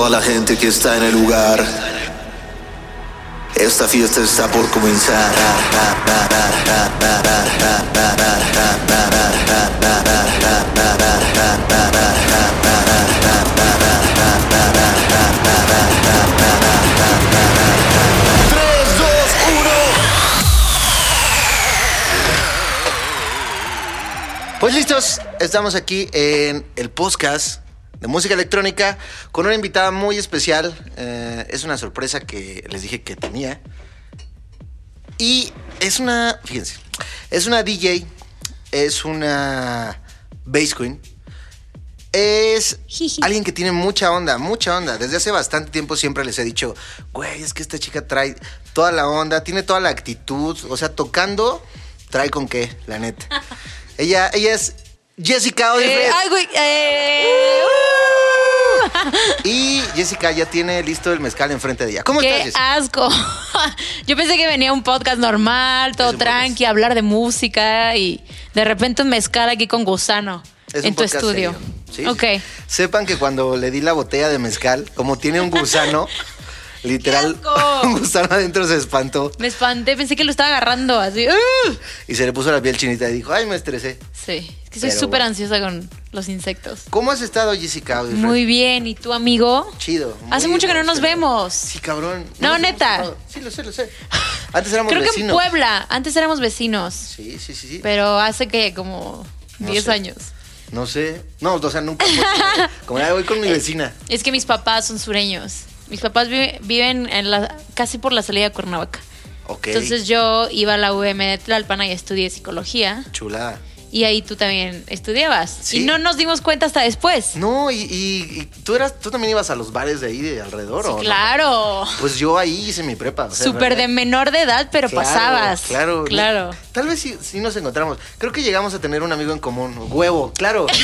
toda la gente que está en el lugar. Esta fiesta está por comenzar. Pues listos, estamos aquí en el podcast de música electrónica con una invitada muy especial. Eh, es una sorpresa que les dije que tenía. Y es una, fíjense, es una DJ, es una bass queen. Es alguien que tiene mucha onda, mucha onda. Desde hace bastante tiempo siempre les he dicho, güey, es que esta chica trae toda la onda, tiene toda la actitud. O sea, tocando, trae con qué, la neta. ella, ella es Jessica Oliver. Eh, ay, güey. eh, Y Jessica ya tiene listo el mezcal enfrente de ella. ¿Cómo estás, ¡Qué Jessica? asco! Yo pensé que venía un podcast normal, todo un podcast. tranqui, hablar de música y de repente un mezcal aquí con gusano Es un en tu podcast estudio. serio. Sí, ok. sí. Sepan que cuando le di la botella de mezcal, como tiene un gusano, literal, un gusano adentro se espantó Me espanté, pensé que lo estaba agarrando así. ¡uh! y se le puso la piel chinita y dijo, ay, me estresé. Sí, es que soy Pero súper bueno. ansiosa con los insectos. ¿Cómo has estado, Jessica? Muy bien, ¿y tu amigo? chido. muy Hace mucho que no nos emocionado. vemos. Sí, cabrón. No, nos hemos neta. topado. Sí, lo sé, lo sé. Antes éramos Creo que en vecinos. Puebla, antes éramos vecinos, Sí, sí, sí, sí. pero hace que como No 10 sé. años. No sé. No, o sea, nunca. fue como, ya voy con mi vecina. Es que mis papás son sureños. Mis papás vive- viven en la, casi por la salida de Cuernavaca. Ok. Entonces yo iba a la UM de Tlalpan y estudié psicología. Chulada. Y ahí tú también estudiabas. Sí. Y no nos dimos cuenta hasta después. No, y, y- y tú eras, tú también ibas a los bares de ahí de alrededor, Sí, ¿o no? claro. Pues yo ahí hice mi prepa. o sea, Súper de menor de edad, pero Claro, pasabas. Claro. Claro. Tal vez sí, sí nos encontramos. Creo que llegamos a tener un amigo en común. Huevo, claro.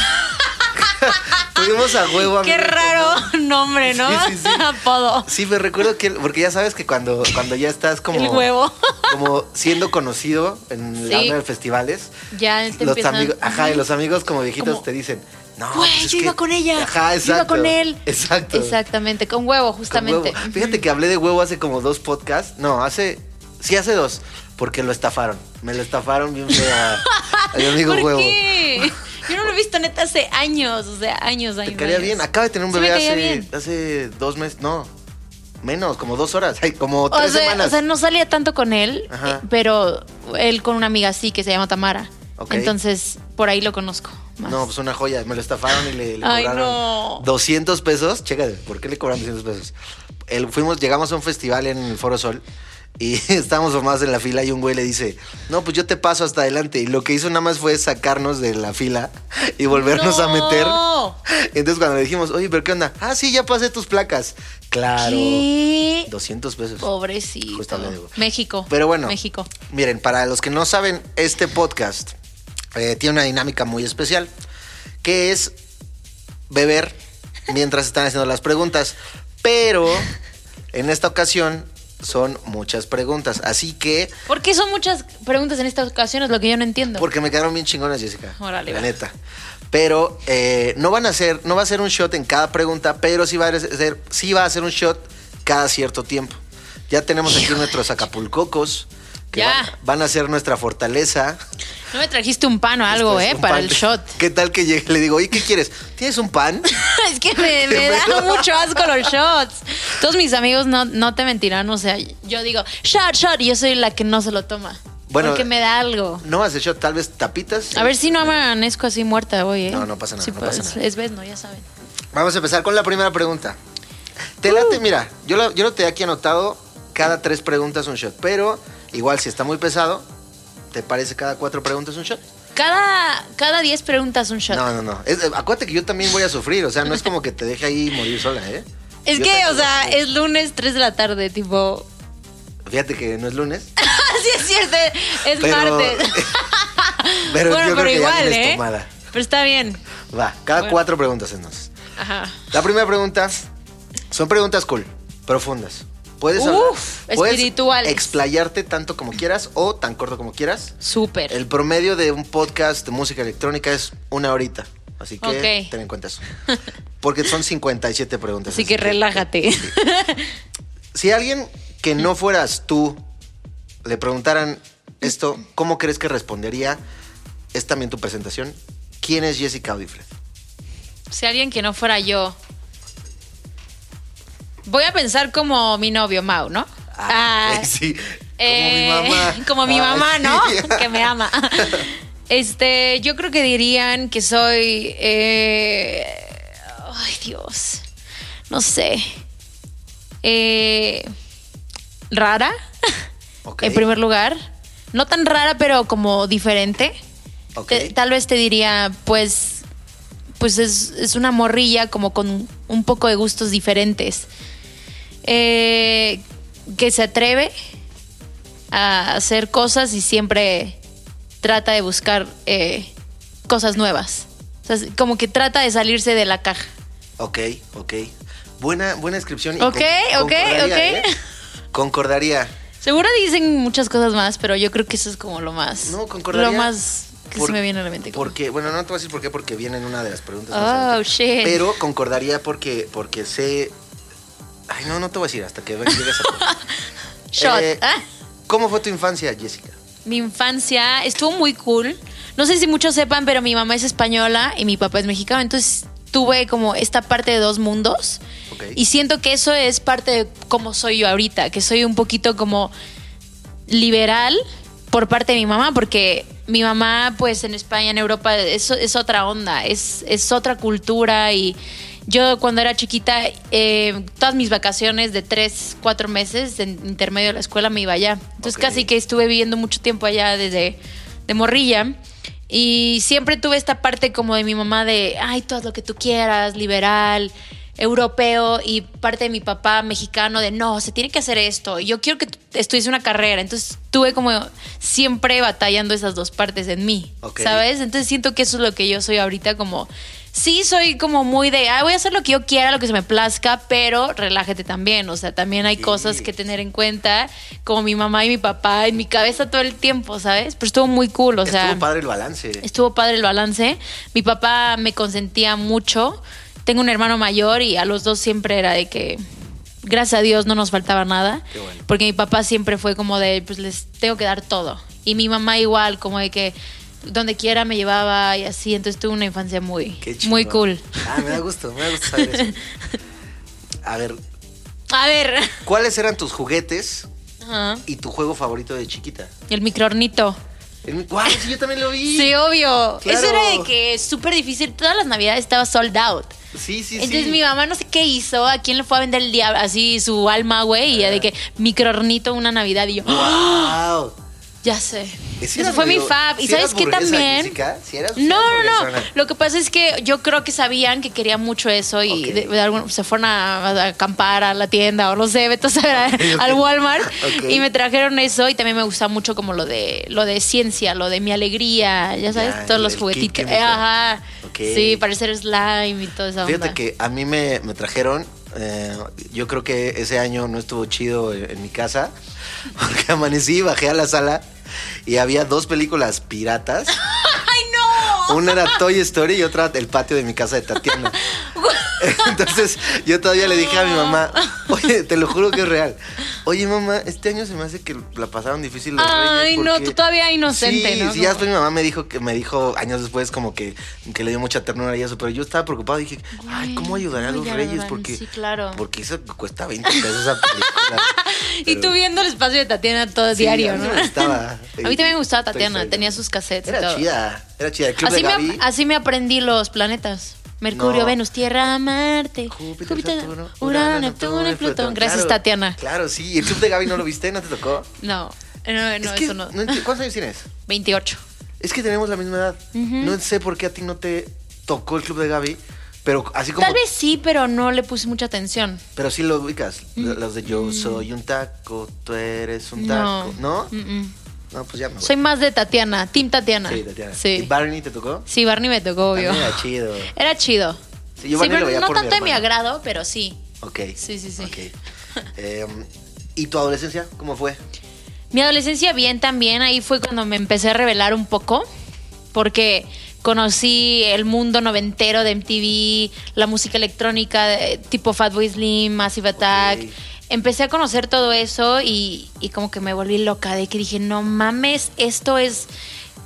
Tuvimos a huevo. Qué amigo raro nombre, ¿no? Sí, sí, sí. Apodo. Sí, me recuerdo que, porque ya sabes que cuando, cuando ya estás como. El huevo. Como siendo conocido en la onda de festivales. Ya te los empiezan- amigos, ajá, y los amigos como viejitos Como, te dicen, no, Güey, pues es yo que- iba con ella. Ajá, Yo exacto. iba con él. Exacto. Exactamente, con huevo, Con justamente. huevo. Fíjate que hablé de huevo hace como dos podcasts. No, hace. Sí, hace dos. Porque lo estafaron. Me lo estafaron bien feo a, a mi amigo ¿Por huevo. qué? Yo no lo he visto neta hace años, o sea, años, años. Te caería años. bien. Acaba de tener un Sí bebé caía hace, hace dos meses. No. Menos, como dos horas. Ay, como O tres sea, semanas. o sea, no salía tanto con él, eh, pero él con una amiga sí que se llama Tamara. Ok. Entonces, por ahí lo conozco. más. No, pues una joya. Me lo estafaron y le, le Ay, cobraron no. 200 pesos. Chécate, ¿por qué le cobraron 200 pesos? El, fuimos, llegamos a un festival en el Foro Sol y estábamos formados en la fila y un güey le dice, no, pues yo te paso hasta adelante. Y lo que hizo nada más fue sacarnos de la fila y volvernos a meter. Entonces cuando le dijimos, oye, pero ¿qué onda? Ah, sí, ya pasé tus placas. Claro. ¿Qué? 200 pesos. Pobrecito. De- México. Pero bueno, México. miren, para los que no saben, este podcast eh, tiene una dinámica muy especial, que es beber mientras están haciendo las preguntas. Pero en esta ocasión son muchas preguntas, así que, ¿Por qué son muchas preguntas en esta ocasión? Es lo que yo no entiendo. porque me quedaron bien chingonas, Jessica. Órale, la va. neta. Pero eh, no van a ser, no va a ser un shot en cada pregunta, pero sí va a ser, sí va a ser un shot cada cierto tiempo. Ya tenemos aquí nuestros acapulcocos, que Ya. van, van a ser nuestra fortaleza. No me trajiste un pan o algo, ¿eh? Para pan. el shot. ¿Qué tal que llegue? Le digo, oye, ¿qué quieres? ¿Tienes un pan? es que me, pedo. mucho asco los shots. Todos mis amigos no, no te mentirán, o sea, yo digo, shot, shot, y yo soy la que no se lo toma. Bueno, porque me da algo. No ser shot, tal vez tapitas. A ver si no amanezco así muerta hoy, ¿eh? No, no pasa nada, Sí, no pues, pasa nada. Es vez, no, ya saben. Vamos a empezar con la primera pregunta. Te Uh. late, mira, yo lo, yo lo tenía aquí anotado, cada tres preguntas un shot, pero igual si está muy pesado, ¿te parece cada cuatro preguntas un shot? Cada, cada 10 preguntas un shot. No, no, no. Es- acuérdate que yo también voy a sufrir, o sea, no es como que te deje ahí morir sola, ¿eh? es Yo que, también o voy a sea, sufrir. es lunes 3 de la tarde, tipo. Fíjate que no es lunes, sí, es cierto, es pero... martes. pero bueno, yo pero creo que igual, ya vienes ¿eh? tomada. Pero está bien. Va, cada Bueno. cuatro preguntas entonces. Ajá. La primera pregunta son preguntas cool, profundas. Puedes, Uf, hablar- puedes espirituales. explayarte tanto como quieras o tan corto como quieras. Súper. El promedio de un podcast de música electrónica es una horita. Así que ten en cuenta eso. Porque son 57 preguntas. Así que relájate. Si a alguien que no fueras tú le preguntaran esto, ¿cómo crees que respondería? Es también tu presentación. ¿Quién es Jessica Audifred? Si alguien que no fuera yo. Voy a pensar como mi novio, Mau, ¿no? Ah, sí. Como eh, mi mamá. Como mi Ah, mamá, ¿no? sí. que me ama. Este, yo creo que dirían que soy. eh, ay, Dios. No sé. Eh, rara. Ok. En primer lugar. No tan rara, pero como diferente. Ok. Te- tal vez te diría, pues. Pues es, es una morrilla como con un poco de gustos diferentes. Eh, que se atreve a hacer cosas y siempre trata de buscar eh, cosas nuevas. O sea, como que trata de salirse de la caja. Ok, ok. Buena, buena descripción. y Ok, con- ok, concordaría, ok. ¿eh? Concordaría. Seguro dicen muchas cosas más, pero yo creo que eso es como lo más. No, concordaría. Lo más que por- se me viene a la mente. Porque, bueno, no te voy a decir por qué, porque viene en una de las preguntas. Oh, shit. Pero concordaría porque, porque sé. Ay, no, no te voy a decir hasta que llegues a. Shot. Eh, Ah. ¿Cómo fue tu infancia, Jessica? Mi infancia estuvo muy cool. No sé si muchos sepan, pero mi mamá es española y mi papá es mexicano. Entonces tuve como esta parte de dos mundos. Y siento que eso es parte de cómo soy yo ahorita, que soy un poquito como liberal por parte de mi mamá, porque mi mamá, pues en España, en Europa, es, es otra onda, es, es otra cultura y yo cuando era chiquita, eh, todas mis vacaciones de tres, cuatro meses en intermedio de la escuela me iba allá. Entonces casi que estuve viviendo mucho tiempo allá desde de morrilla. Y siempre tuve esta parte como de mi mamá de, ay, todo lo que tú quieras, liberal, europeo, y parte de mi papá mexicano de, no, se tiene que hacer esto, yo quiero que estudies una carrera. Entonces tuve como siempre batallando esas dos partes en mí. ¿sabes? Entonces siento que eso es lo que yo soy ahorita como... Sí, soy como muy de, ah, voy a hacer lo que yo quiera, lo que se me plazca, pero relájate también. O sea, también hay Sí. cosas que tener en cuenta, como mi mamá y mi papá en mi cabeza todo el tiempo, ¿sabes? Pero estuvo muy cool, o sea. Estuvo padre el balance. Estuvo padre el balance. Mi papá me consentía mucho. Tengo un hermano mayor y a los dos siempre era de que, gracias a Dios, no nos faltaba nada. Qué bueno. Porque mi papá siempre fue como de, pues les tengo que dar todo. Y mi mamá igual, como de que donde quiera me llevaba y así. Entonces tuve una infancia muy, muy cool. Ah, me da gusto, me da gusto saber eso. A ver, A ver. ¿cuáles eran tus juguetes y tu juego favorito de chiquita? El microornito. ¡Guau! Sí, yo también lo vi. Sí, obvio. Claro. Eso era de que es súper difícil. Todas las navidades estaba sold out. Sí, sí, Entonces sí. mi mamá no sé qué hizo, a quién le fue a vender el diablo, así su alma, güey, y de que microornito una Navidad y yo. ¡Wow! Ya sé. Eras fue mi fab. ¿Y sabes qué también? Eras- no, no, no. Lo que pasa es que yo creo que sabían que quería mucho eso y Ok. de- de algún- se fueron a, a acampar a la tienda o no sé, ok. al Walmart y me trajeron eso y también me gusta mucho como lo de lo de ciencia, lo de mi alegría, ya sabes, Ya, todos los juguetitos. Eh. Ajá. Sí, parecer slime y toda esa onda. Fíjate que a mí me, me trajeron, eh, yo creo que ese año no estuvo chido en, en mi casa, porque amanecí, bajé a la sala y había dos películas piratas. ¡Ay, no! Una era Toy Story y otra El patio de mi casa de Tatiana. Entonces yo todavía le dije a mi mamá, oye, te lo juro que es real. Oye, mamá, este año se me hace que la pasaron difícil los Ay, reyes. no, porque-" tú todavía inocente, sí, ¿no? Sí, ya después mi mamá me dijo que me dijo años después como que, que le dio mucha ternura y eso, pero yo estaba preocupado y dije, ay, ¿cómo ayudaré a ¿cómo los reyes? ayudarán? Porque, Sí, claro. porque eso cuesta 20 pesos esa película. Y tú viendo el espacio de Tatiana todo Sí, diario, a mí ¿no? me gustaba. a mí también me gustaba Tatiana, tenía sus cassettes y Era todo. chida, era chida. El club Así de Gaby. me, así me aprendí los planetas. Mercurio, No. Venus, Tierra, Marte, Júpiter, Júpiter, Saturno, Urano, Neptuno y Plutón. Gracias, Claro, Tatiana. Claro, sí. ¿Y el club de Gaby no lo viste? ¿No te tocó? No, eh, no, no, es que, eso no. ¿Cuántos años tienes? 28. Es que tenemos la misma edad. No sé por qué a ti no te tocó el club de Gaby, pero así como... Tal vez sí, pero no le puse mucha atención. Pero sí lo ubicas. Los de yo soy un taco, tú eres un taco. ¿No? Mm, mm. No, pues ya me voy. Soy más de Tatiana, Team Tatiana. Sí, Tatiana. ¿Y. Barney te tocó? Sí, Barney me tocó, obvio. También era chido. Era chido. Sí, yo Barney lo pero veía no por mi tanto de mi agrado, pero sí. Ok. Sí, sí, sí. Ok. Em, ¿Y tu adolescencia? ¿Cómo fue? Mi adolescencia bien también, ahí fue cuando me empecé a revelar un poco, porque conocí el mundo noventero de MTV, la música electrónica de- tipo Fatboy Slim, Massive Attack. Ok. Empecé a conocer todo eso y, y como que me volví loca de que dije, no mames, esto es,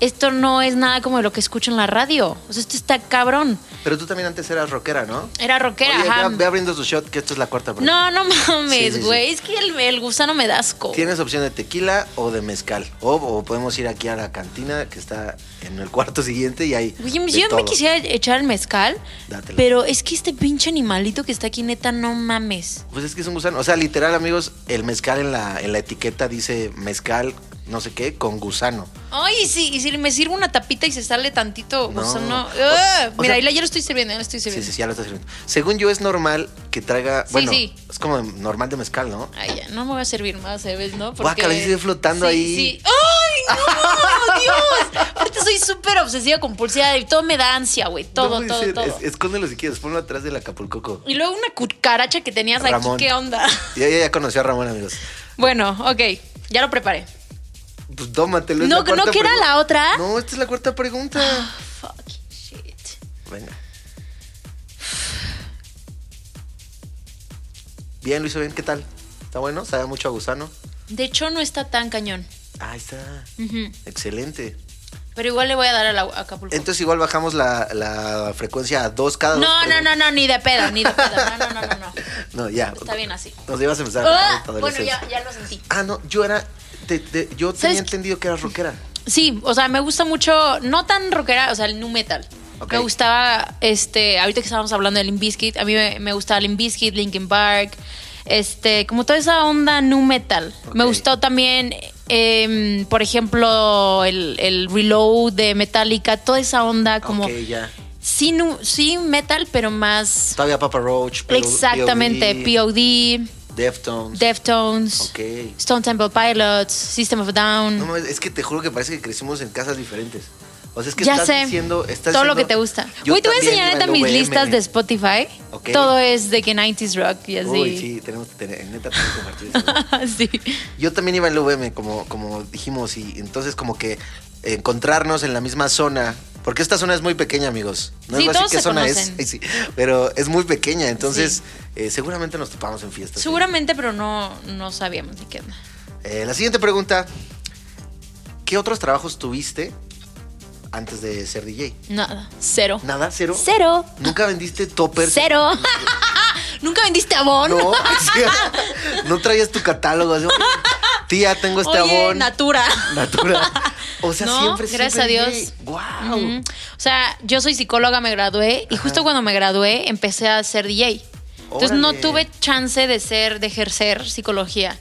esto no es nada como lo que escucho en la radio. O sea, esto está cabrón. Pero tú también antes eras rockera, ¿no? Era rockera, Oye, ajá. ve, ve abriendo su shot, que esto es la cuarta pregunta. No, no Sí, sí, mames, sí. güey. Es que el, el gusano me da asco. Tienes opción de tequila o de mezcal. O, o podemos ir aquí a la cantina que está en el cuarto siguiente y. Oye, de yo todo. me quisiera echar el mezcal, Dátelo. pero es que este pinche animalito que está aquí, neta, no mames. Pues es que es un gusano. O sea, literal, amigos, el mezcal en la, en la etiqueta dice mezcal, no sé qué, con gusano. Ay, y si, y si me sirve una tapita y se sale tantito No. gusano. O- ¡Ugh! o Mira, ahí ya lo estoy sirviendo, ya lo estoy sirviendo. sí, sí, ya lo está sirviendo. Según yo, es normal que traiga. Sí, bueno, sí. es como normal de mezcal, ¿no? Ay, ya, no me voy a servir más, ¿sabes? ¿No? Guácala, sí sigue flotando Sí, ahí. Sí. ¡Ay, no! ¡Dios! Ahorita soy súper obsesiva, compulsiva y todo me da ansia, güey. No Todo, todo, ser. todo. Es- escóndelo si quieres, ponlo atrás del Acapulcoco. Y luego una cucaracha que tenías Ramón. aquí, ¿qué onda? Ya, ya, ya conoció a Ramón, amigos. Bueno, ok, ya lo preparé. Pues tómatelo. No, ¿no que era la otra? No, esta es la cuarta pregunta. Fucking shit. Venga. Bien, lo hizo bien. ¿Qué tal? ¿Está bueno? ¿Sabe mucho a gusano? De hecho, no está tan cañón. Ahí está. Excelente. Pero igual le voy a dar a, la, a Acapulco. Entonces igual bajamos la, la frecuencia a dos cada dos no, no, no, no, ni de pedo, ni de pedo. No, no, no, no, no. No, ya. Está bien así. Nos ibas a empezar Ah, bueno, ya lo sentí. Ah, no, yo era. Te- te- yo ¿Sabes tenía entendido que eras rockera. Sí, o sea, me gusta mucho, no tan rockera, o sea, el nu metal. Me gustaba, este, ahorita que estábamos hablando de Limp Bizkit, a mí me, me gustaba Limp Bizkit, Linkin Park, este, como toda esa onda nu metal. Me gustó también, em, por ejemplo, el, el Reload de Metallica, toda esa onda como... Sí, nu- sí metal, pero más... Todavía Papa Roach. P- Exactamente, POD, POD, Deftones. Deftones, Ok. Stone Temple Pilots, System of a Down. No, es que te juro que parece que crecimos en casas diferentes. O sea, es que ya estás sé. diciendo. Estás todo lo que te gusta. Uy, te voy a enseñar neta mis listas de Spotify. Ok. Todo es de que 90s rock y así. Uy, sí, tenemos que tener. Neta, tenemos que compartir eso. sí. Yo también iba en la UVM, como, como dijimos, y entonces como que encontrarnos en la misma zona, porque esta zona es muy pequeña, amigos. No Sí, les voy a todos decir qué zona es, conocen. ay, sí, pero es muy pequeña, entonces eh, seguramente nos topamos en fiestas. Seguramente, pero no, no sabíamos ni qué onda. Eh, la siguiente pregunta, ¿qué otros trabajos tuviste antes de ser DJ? Nada. Cero. ¿Nada? ¿Cero? Cero. ¿Nunca vendiste toppers? Cero. ¿Nunca vendiste abón? No, no traías tu catálogo. así, "Oye, Tía, tengo este Oye, abón. Natura. Natura. O sea, No, siempre, gracias siempre a. Dios. Wow. O sea, yo soy psicóloga, me gradué y justo cuando me gradué empecé a ser DJ. Entonces no tuve chance de ser, de ejercer psicología,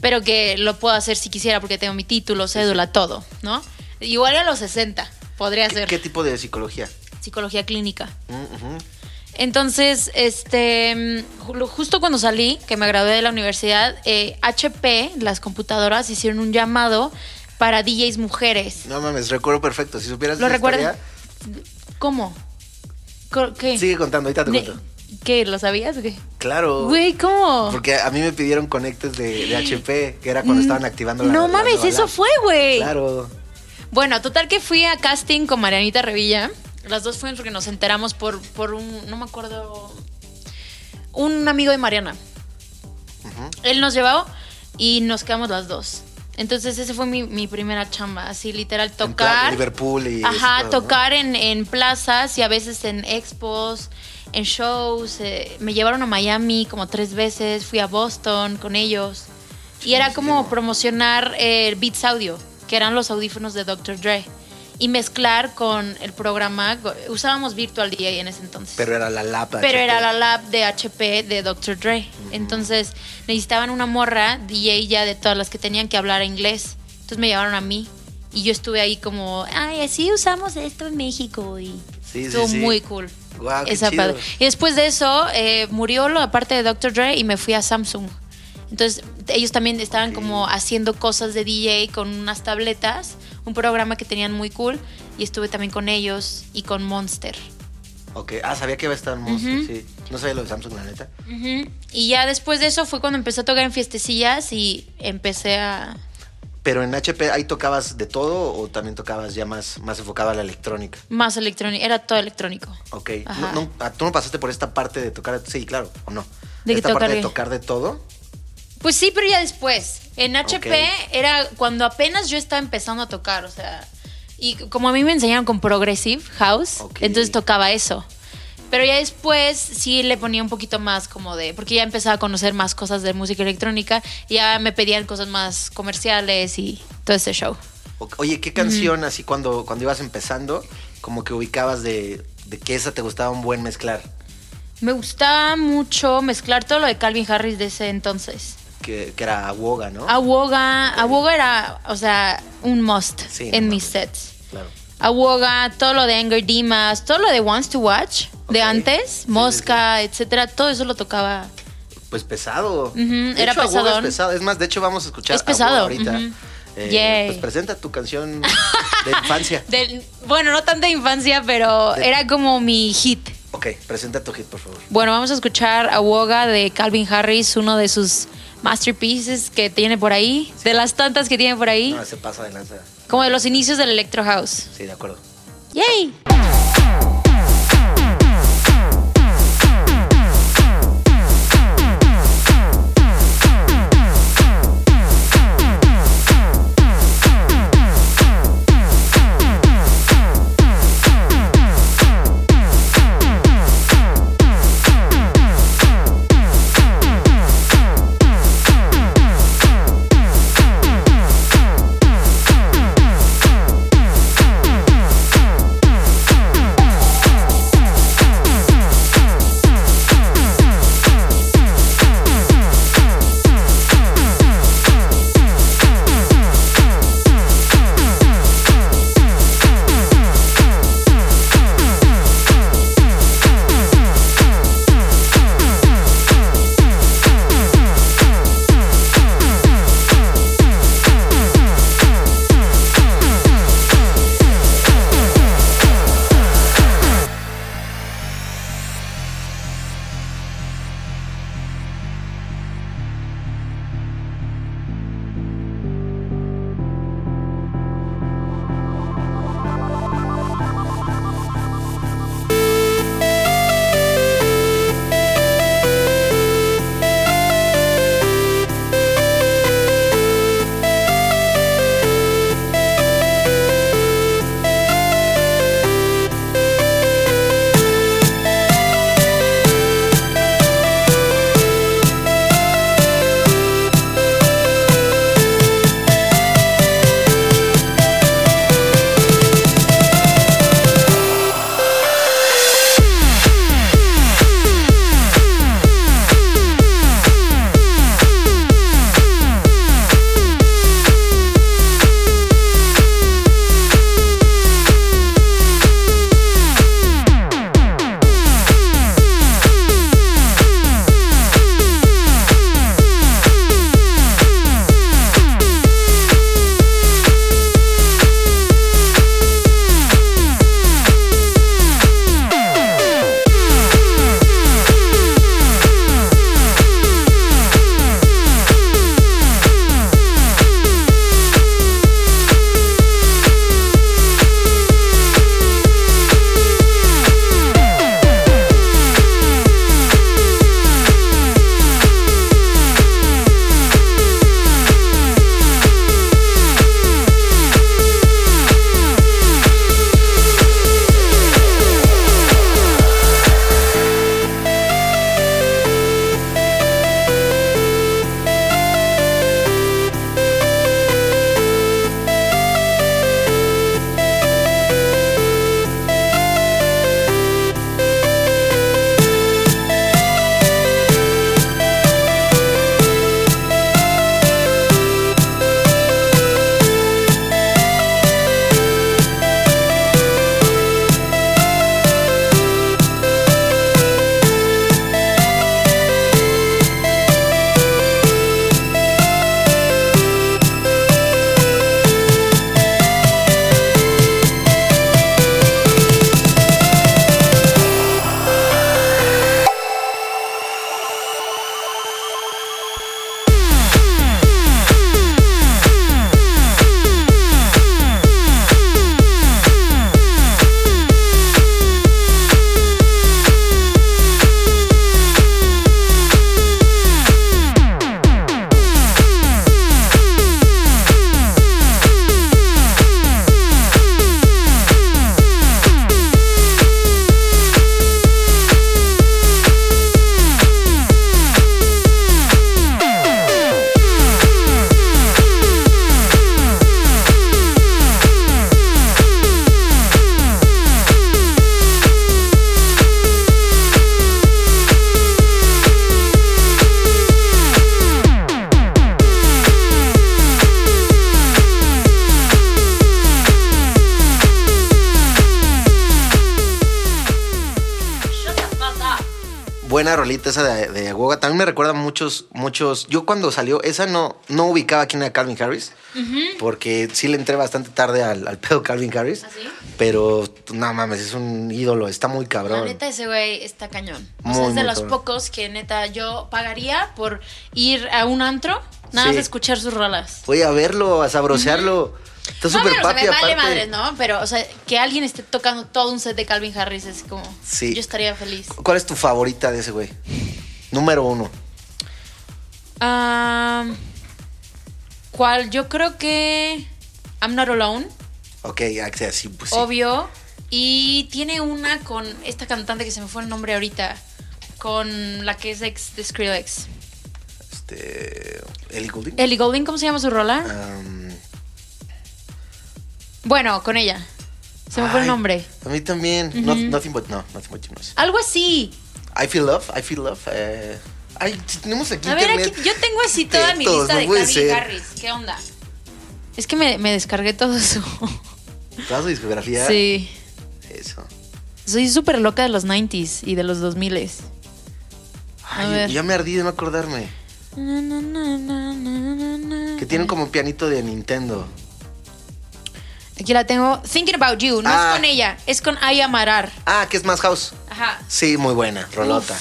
pero que lo puedo hacer si quisiera porque tengo mi título, cédula, todo, ¿no? Igual a los 60 podría ¿Qué, ser qué tipo de psicología? psicología clínica. Mm, ujú. Entonces, este, mm, ju- justo cuando salí, que me gradué de la universidad, eh, HP, las computadoras, hicieron un llamado para DJs mujeres. No mames, recuerdo perfecto. Si supieras ¿Lo recuerdas? ¿Cómo? ¿Qué? Sigue contando, ahorita te cuento. ¿Qué? ¿Lo sabías o qué? Claro. Güey, ¿cómo? Porque a mí me pidieron conectes de, de HP, que era cuando estaban activando la Mm, No mames, eso fue, güey. Claro. Bueno, total que fui a casting con Marianita Revilla. Las dos fuimos porque nos enteramos por, por un, no me acuerdo, un amigo de Mariana. Ujú. Él nos llevó y nos quedamos las dos. Entonces esa fue mi, mi primera chamba, así literal, En tocar. Liverpool y. Ajá, pedo, ¿no? tocar en, en plazas y a veces en expos, en shows. eh, me llevaron a Miami como tres veces, fui a Boston con ellos. Y era como promocionar eh, Beats Audio, que eran los audífonos de Dr. Dre. Y mezclar con el programa, usábamos Virtual DJ en ese entonces. Pero era la lapa. Pero era la lab de HP de Dr. Dre. Entonces necesitaban una morra, DJ ya de todas las que tenían que hablar inglés. Entonces me llevaron a mí. Y yo estuve ahí como, ay, así usamos esto en México. Y Sí, sí, estuvo sí. muy cool. Qué Esa chido. padre. Y después de eso, eh, murió la parte de Dr. Dre y me fui a Samsung. Entonces, ellos también estaban como haciendo cosas de DJ con unas tabletas, un programa que tenían muy cool. Y estuve también con ellos y con Monster. Ok. Ah, sabía que iba a estar Monster, sí. No sabía lo de Samsung, la neta. Y ya después de eso fue cuando empecé a tocar en fiestecillas y empecé a... Pero en HP ahí tocabas de todo o también tocabas ya más, más enfocado a la electrónica. Más electrónico, era todo electrónico. Ok. Ajá. No, no, ah, ¿Tú no pasaste por esta parte de tocar? Sí, claro, ¿o no? ¿De esta parte de tocar de todo. Pues sí, pero ya después. En HP era cuando apenas yo estaba empezando a tocar, o sea, y como a mí me enseñaron con Progressive House, entonces tocaba eso. Pero ya después sí le ponía un poquito más como de, porque ya empezaba a conocer más cosas de música electrónica, y ya me pedían cosas más comerciales y todo ese show. Oye, ¿qué canción así cuando, cuando ibas empezando, como que ubicabas de, de que esa te gustaba un buen mezclar? Me gustaba mucho mezclar todo lo de Calvin Harris de ese entonces. Que, que era Awoga, ¿no? Awoga, Awoga era, o sea, un must Sí, no en mis sets. Claro. Awoga, todo lo de Anger Dimas, todo lo de Wants to Watch de antes, Sí, Mosca, etcétera, todo eso lo tocaba. Pues pesado. De era hecho. Es pesado. Es más, de hecho, vamos a escuchar Es pesado, ahorita. Eh, Yay. pues presenta tu canción de infancia. Bueno, no tanta infancia, pero De- era como mi hit. Ok, presenta tu hit, por favor. Bueno, vamos a escuchar Awoga de Calvin Harris, uno de sus masterpieces que tiene por ahí, de las tantas que tiene por ahí, No, se pasa de lanza. como de los inicios del Electro House. Sí, de acuerdo. ¡Yay! Muchos. Yo cuando salió, esa no, no ubicaba quién era Calvin Harris. Porque sí le entré bastante tarde al, al pedo Calvin Harris. ¿Ah, sí? Pero no mames, es un ídolo, está muy La cabrón. neta, ese güey está cañón. O sea, es de los cabrón. pocos que neta yo pagaría por ir a un antro, nada Sí. más a escuchar sus rolas. Voy a verlo, a sabrosearlo. Está No, súper pero, o sea, papi, me vale aparte. madres, ¿no? Pero, o sea, que alguien esté tocando todo un set de Calvin Harris es como. Sí. Yo estaría feliz. ¿Cuál es tu favorita de ese güey? Número uno. Ah, ¿Cuál? Yo creo que. I'm Not Alone, Ok, ya, sí, pues sí. obvio. Y tiene una con esta cantante que se me fue el nombre ahorita. Con la que es ex de Skrillex. Este. Ellie Goulding. Ellie Goulding, ¿cómo se llama su rola? Um, Bueno, con ella. Se me fue el nombre. A mí también. No- nothing but no, nothing but you. Algo así. I feel love, I feel love. eh, ay, tenemos aquí A ver, aquí yo tengo así toda mi lista no de Calvin. Harris. ¿Qué onda? Es que me, me descargué todo eso. ¿Toda su discografía? Sí. Eso. Soy súper loca de los 90s y de los 2000s. A Ay, ver. ya me ardí de no acordarme. Que tienen como un pianito de Nintendo. Aquí la tengo. Thinking About You. No Ah. es con ella, es con Aya Marar. Ah, que es más house. Ajá. Sí, muy buena. Rolota.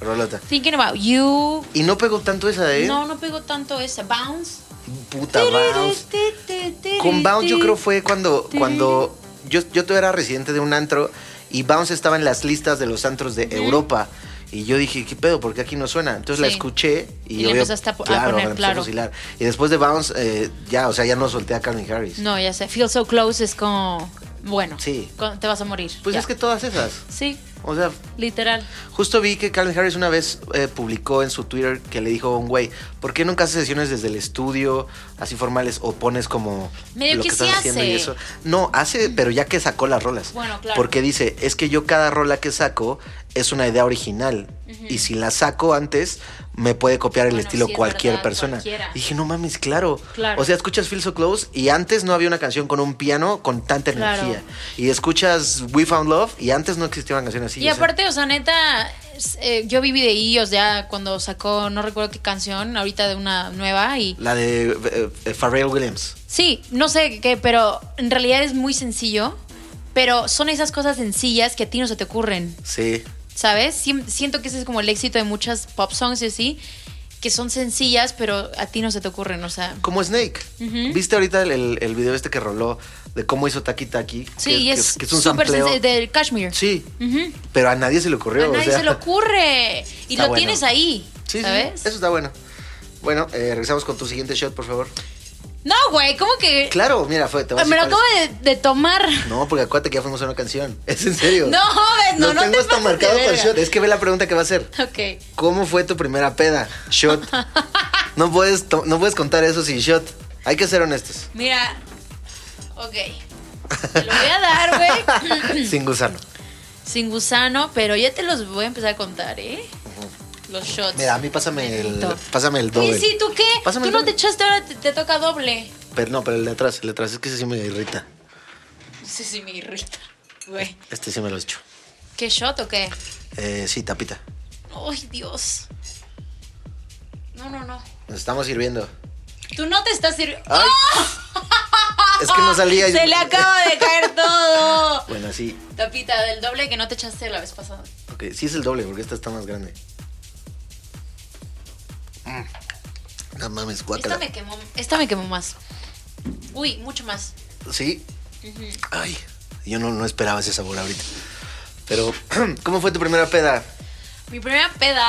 Rolota. Thinking About You. Y no pegó tanto esa, ¿eh? No, no pegó tanto esa. Bounce. Puta Bounce. Con Bounce yo creo fue cuando, cuando yo, yo todavía era residente de un antro y Bounce estaba en las listas de los antros de Europa. Y yo dije, ¿qué pedo? ¿Por qué aquí no suena? Entonces la escuché y, Y empezaste a claro, poner, a. Y después de Bounce, eh, ya, o sea, ya no solté a Calvin Harris. No, ya sé. Feel So Close es como. Bueno. Sí. Te vas a morir. Pues Ya. es que todas esas. Sí, O sea, literal. justo vi que Calvin Harris una vez eh, publicó en su Twitter que le dijo a un güey, ¿por qué nunca haces sesiones desde el estudio, así formales, o pones como Medio lo que que, sí estás haciendo y eso? No, hace, pero ya que sacó las rolas. Bueno, claro. Porque dice, es que yo cada rola que saco es una idea original. Y si la saco antes, me puede copiar el Bueno, estilo sí, cualquier verdad, persona. cualquiera. Y dije, no mames, claro. Claro. O sea, escuchas Feel So Close y antes no había una canción con un piano con tanta Claro. energía. Y escuchas We Found Love y antes no existía una canción así. Y o sea, aparte, o sea, neta, eh, yo vi videillos ya cuando sacó, no recuerdo qué canción, ahorita de una nueva y... La de eh, eh, Pharrell Williams. Sí, no sé qué, pero en realidad es muy sencillo, pero son esas cosas sencillas que a ti no se te ocurren, Sí. ¿Sabes? Siento que ese es como el éxito de muchas pop songs y así, que son sencillas, pero a ti no se te ocurren, o sea... Como Snake. ¿Viste ahorita el, el- el video este que roló de cómo hizo Taki Taki? Sí, Que y es, que es un súper sampleo. sencillo, del Kashmir. Sí, pero a nadie se le ocurrió. A o nadie sea. se le ocurre. Y lo bueno. tienes ahí, Sí, sí, ¿sabes? eso está bueno. Bueno, eh, regresamos con tu siguiente shot, por favor. No, güey, ¿cómo que...? Claro, mira, fue. Te voy a Me lo acabo de, de tomar. No, porque acuérdate que ya fuimos a una canción. Es en serio. No, ves, no, no tengo te hasta marcado con verga. shot. Es que ve la pregunta que va a hacer. Ok. ¿Cómo fue tu primera peda? Shot. no, puedes no puedes contar eso sin shot. Hay que ser honestos. Mira. Ok. Te lo voy a dar, güey. sin gusano. Sin gusano, pero ya te los voy a empezar a contar, ¿eh? Los shots. Mira, a mí pásame el, pásame el doble. Sí, ¿tú qué? Pásame Tú no doble. te echaste, ahora te, te toca doble. Pero no, pero el de atrás, el de atrás, es que ese sí me irrita. Sí, sí, me irrita. Güey. Este sí me lo he hecho. ¿Qué shot o qué? Eh, sí, tapita. Ay, Dios. No, no, no. Nos estamos sirviendo. Tú no te estás sirviendo. ¡Ay! Es que no salía. Se le acaba de caer todo. Bueno, sí. Tapita del doble que no te echaste la vez pasada. Ok, sí es el doble porque esta está más grande. Mm. No mames, Esta guácala. me quemó, esta me quemó más. Uy, mucho más. Sí. Ay, yo no, no esperaba ese sabor ahorita. Pero, ¿cómo fue tu primera peda? Mi primera peda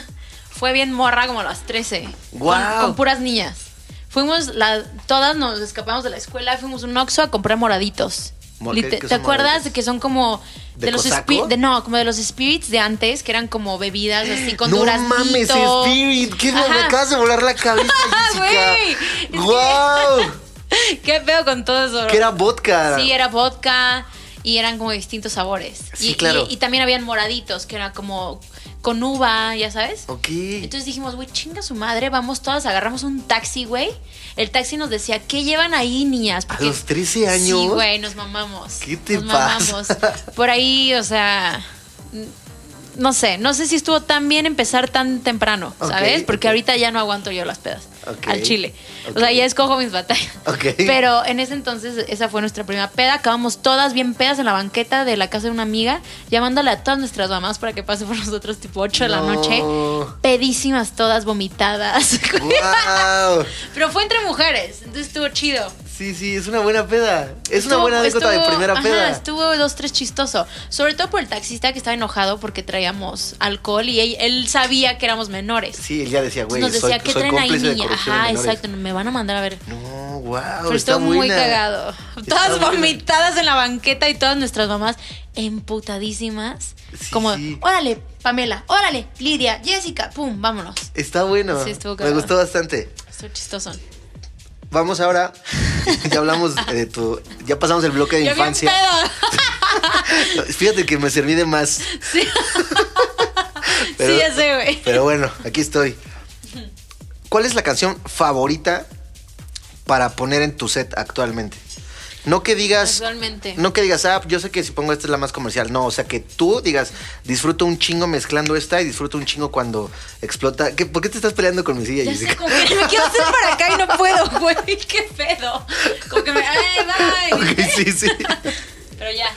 fue bien morra como a las 13. ¡Guau! Con, con puras niñas. Fuimos, la, todas nos escapamos de la escuela, fuimos a un Oxxo a comprar moraditos. Mo- Lite- ¿qué- qué ¿Te acuerdas de que son como ¿De de, los de no, como de los spirits de antes, que eran como bebidas así con no duraznito. mames, Spirit. ¿Qué me acabas de volar la cabeza, Güey, Jessica? ¡Wow! ¿Qué pedo con todo eso? Que era vodka. Sí, era vodka y eran como distintos sabores. Sí, y, claro. y- y también habían moraditos, que era como con uva, ya sabes. Ok. Entonces dijimos, güey, chinga su madre, vamos todas, agarramos un taxi, güey. El taxi nos decía, ¿qué llevan ahí, niñas? ¿A los 13 años? Sí, güey, nos mamamos. ¿Qué te nos pasa? mamamos. Por ahí, o sea, no sé, no sé si estuvo tan bien empezar tan temprano, ¿sabes? Porque ahorita ya no aguanto yo las pedas Al chile. O sea, ya escojo mis batallas. Ok. Pero en ese entonces esa fue nuestra primera peda. Acabamos todas bien pedas en la banqueta de la casa de una amiga, llamándole a todas nuestras mamás para que pase por nosotros tipo 8 de la No. noche. Pedísimas todas, vomitadas. ¡Wow! Pero fue entre mujeres, entonces estuvo chido. Sí, sí, es una buena peda. Es una buena anécdota de primera ajá, peda. Estuvo dos, tres chistoso. Sobre todo por el taxista que estaba enojado porque traíamos alcohol y él, él sabía que éramos menores. Sí, él ya decía, güey, Nos decía, soy, ¿qué soy traen ahí, niña? Ajá, exacto. Me van a mandar a ver. No, wow, Pero estuvo muy buena. cagado. Está Todas buena. vomitadas en la banqueta y todas nuestras mamás emputadísimas. Sí, como, sí. órale, Pamela, órale, Lidia, Jessica, pum, vámonos. Está bueno. Sí, estuvo Me cagado. gustó bastante. Estuvo chistoso. Vamos ahora. ya hablamos de tu. Ya pasamos el bloque de Yo bien infancia. pedo. Fíjate que me serví de más. Sí. Pero- sí, ya sé, güey. Pero bueno, aquí estoy. ¿Cuál es la canción favorita para poner en tu set actualmente? No que digas. Actualmente. No que digas, ah, yo sé que si pongo esta es la más comercial. No, o sea, que tú digas, disfruto un chingo mezclando esta y disfruto un chingo cuando explota. ¿Qué- ¿Por qué te estás peleando con mi silla, Ya sé, Jessica? como que me quiero hacer para acá y no puedo, güey. Qué pedo. Como que me. ¡Ay, bye! Ok, sí, sí. Pero ya.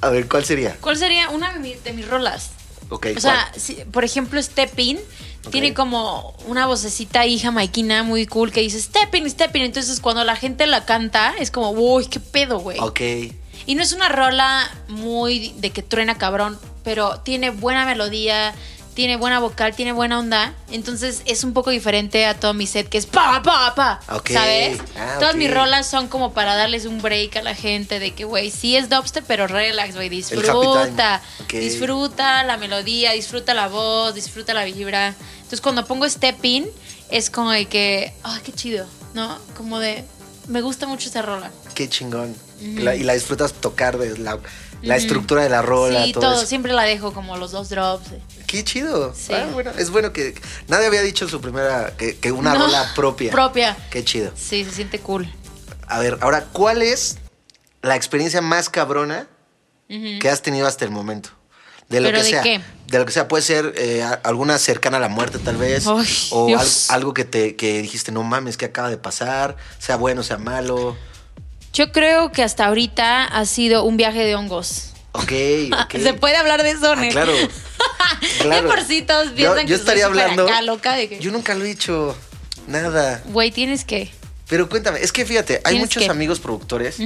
A ver, ¿cuál sería? ¿Cuál sería una de, mi- de mis rolas? Ok, O sea, si- por ejemplo, Step In Tiene como una vocecita ahí jamaiquina muy cool que dice Step In, Step In. Entonces, cuando la gente la canta, es como, uy, qué pedo, güey. Ok. Y no es una rola muy de que truena cabrón, pero tiene buena melodía, tiene buena vocal, tiene buena onda. Entonces es un poco diferente a todo mi set que es pa, pa, pa. Ok. ¿Sabes? Ah, Todas mis rolas son como para darles un break a la gente de que, güey, sí es dubstep, pero relax, güey, disfruta. Disfruta la melodía, disfruta la voz, disfruta la vibra. Entonces cuando pongo Step In, es como de que, ay, qué chido, ¿no? Como de, me gusta mucho esa rola. Qué chingón. La- y la disfrutas tocar de la, la estructura de la rola, sí, todo, todo, eso. siempre la dejo como los dos drops. Qué chido. Sí. Ah, bueno, es bueno que nadie había dicho su primera que, que una No, rola propia. propia. Qué chido. Sí, se siente cool. A ver, ahora, ¿cuál es la experiencia más cabrona Ujú. que has tenido hasta el momento? De lo ¿Pero que de sea. qué? De lo que sea, puede ser eh, alguna cercana a la muerte, tal vez. Ay, o al- algo que te que dijiste, no mames, que acaba de pasar, sea bueno, sea malo. Yo creo que hasta ahorita ha sido un viaje de hongos. Ok, ok. Se puede hablar de eso, Ah, claro. claro. De por sí todos Yo- piensan yo, que estaría soy hablando. acá, loca de que... Yo nunca lo he hecho. Nada. Güey, tienes que... Pero cuéntame, es que fíjate, hay muchos que- amigos productores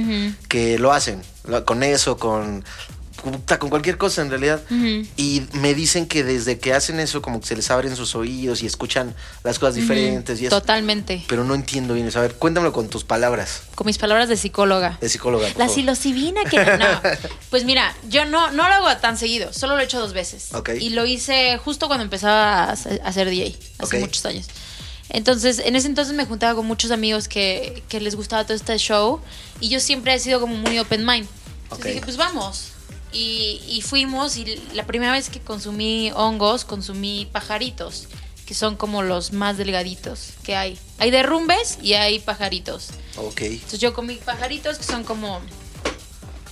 que lo hacen, lo- con eso, con, puta, con cualquier cosa en realidad. Y me dicen que desde que hacen eso, como que se les abren sus oídos y escuchan las cosas diferentes y eso. Totalmente. Pero no entiendo bien eso. A ver, cuéntamelo con tus palabras Con mis palabras de psicóloga. de psicóloga. La psilocibina que no. Pues mira, yo no, no lo hago tan seguido, solo lo he hecho dos veces. Y lo hice justo cuando empezaba a hacer DJ, hace Ok. muchos años. Entonces, en ese entonces me juntaba con muchos amigos que, que les gustaba todo este show y yo siempre he sido como muy open mind. Entonces dije, pues vamos. Y, y fuimos y la primera vez que consumí hongos, consumí pajaritos, que son como los más delgaditos que hay. Hay derrumbes y hay pajaritos. Ok. Entonces yo comí pajaritos que son como...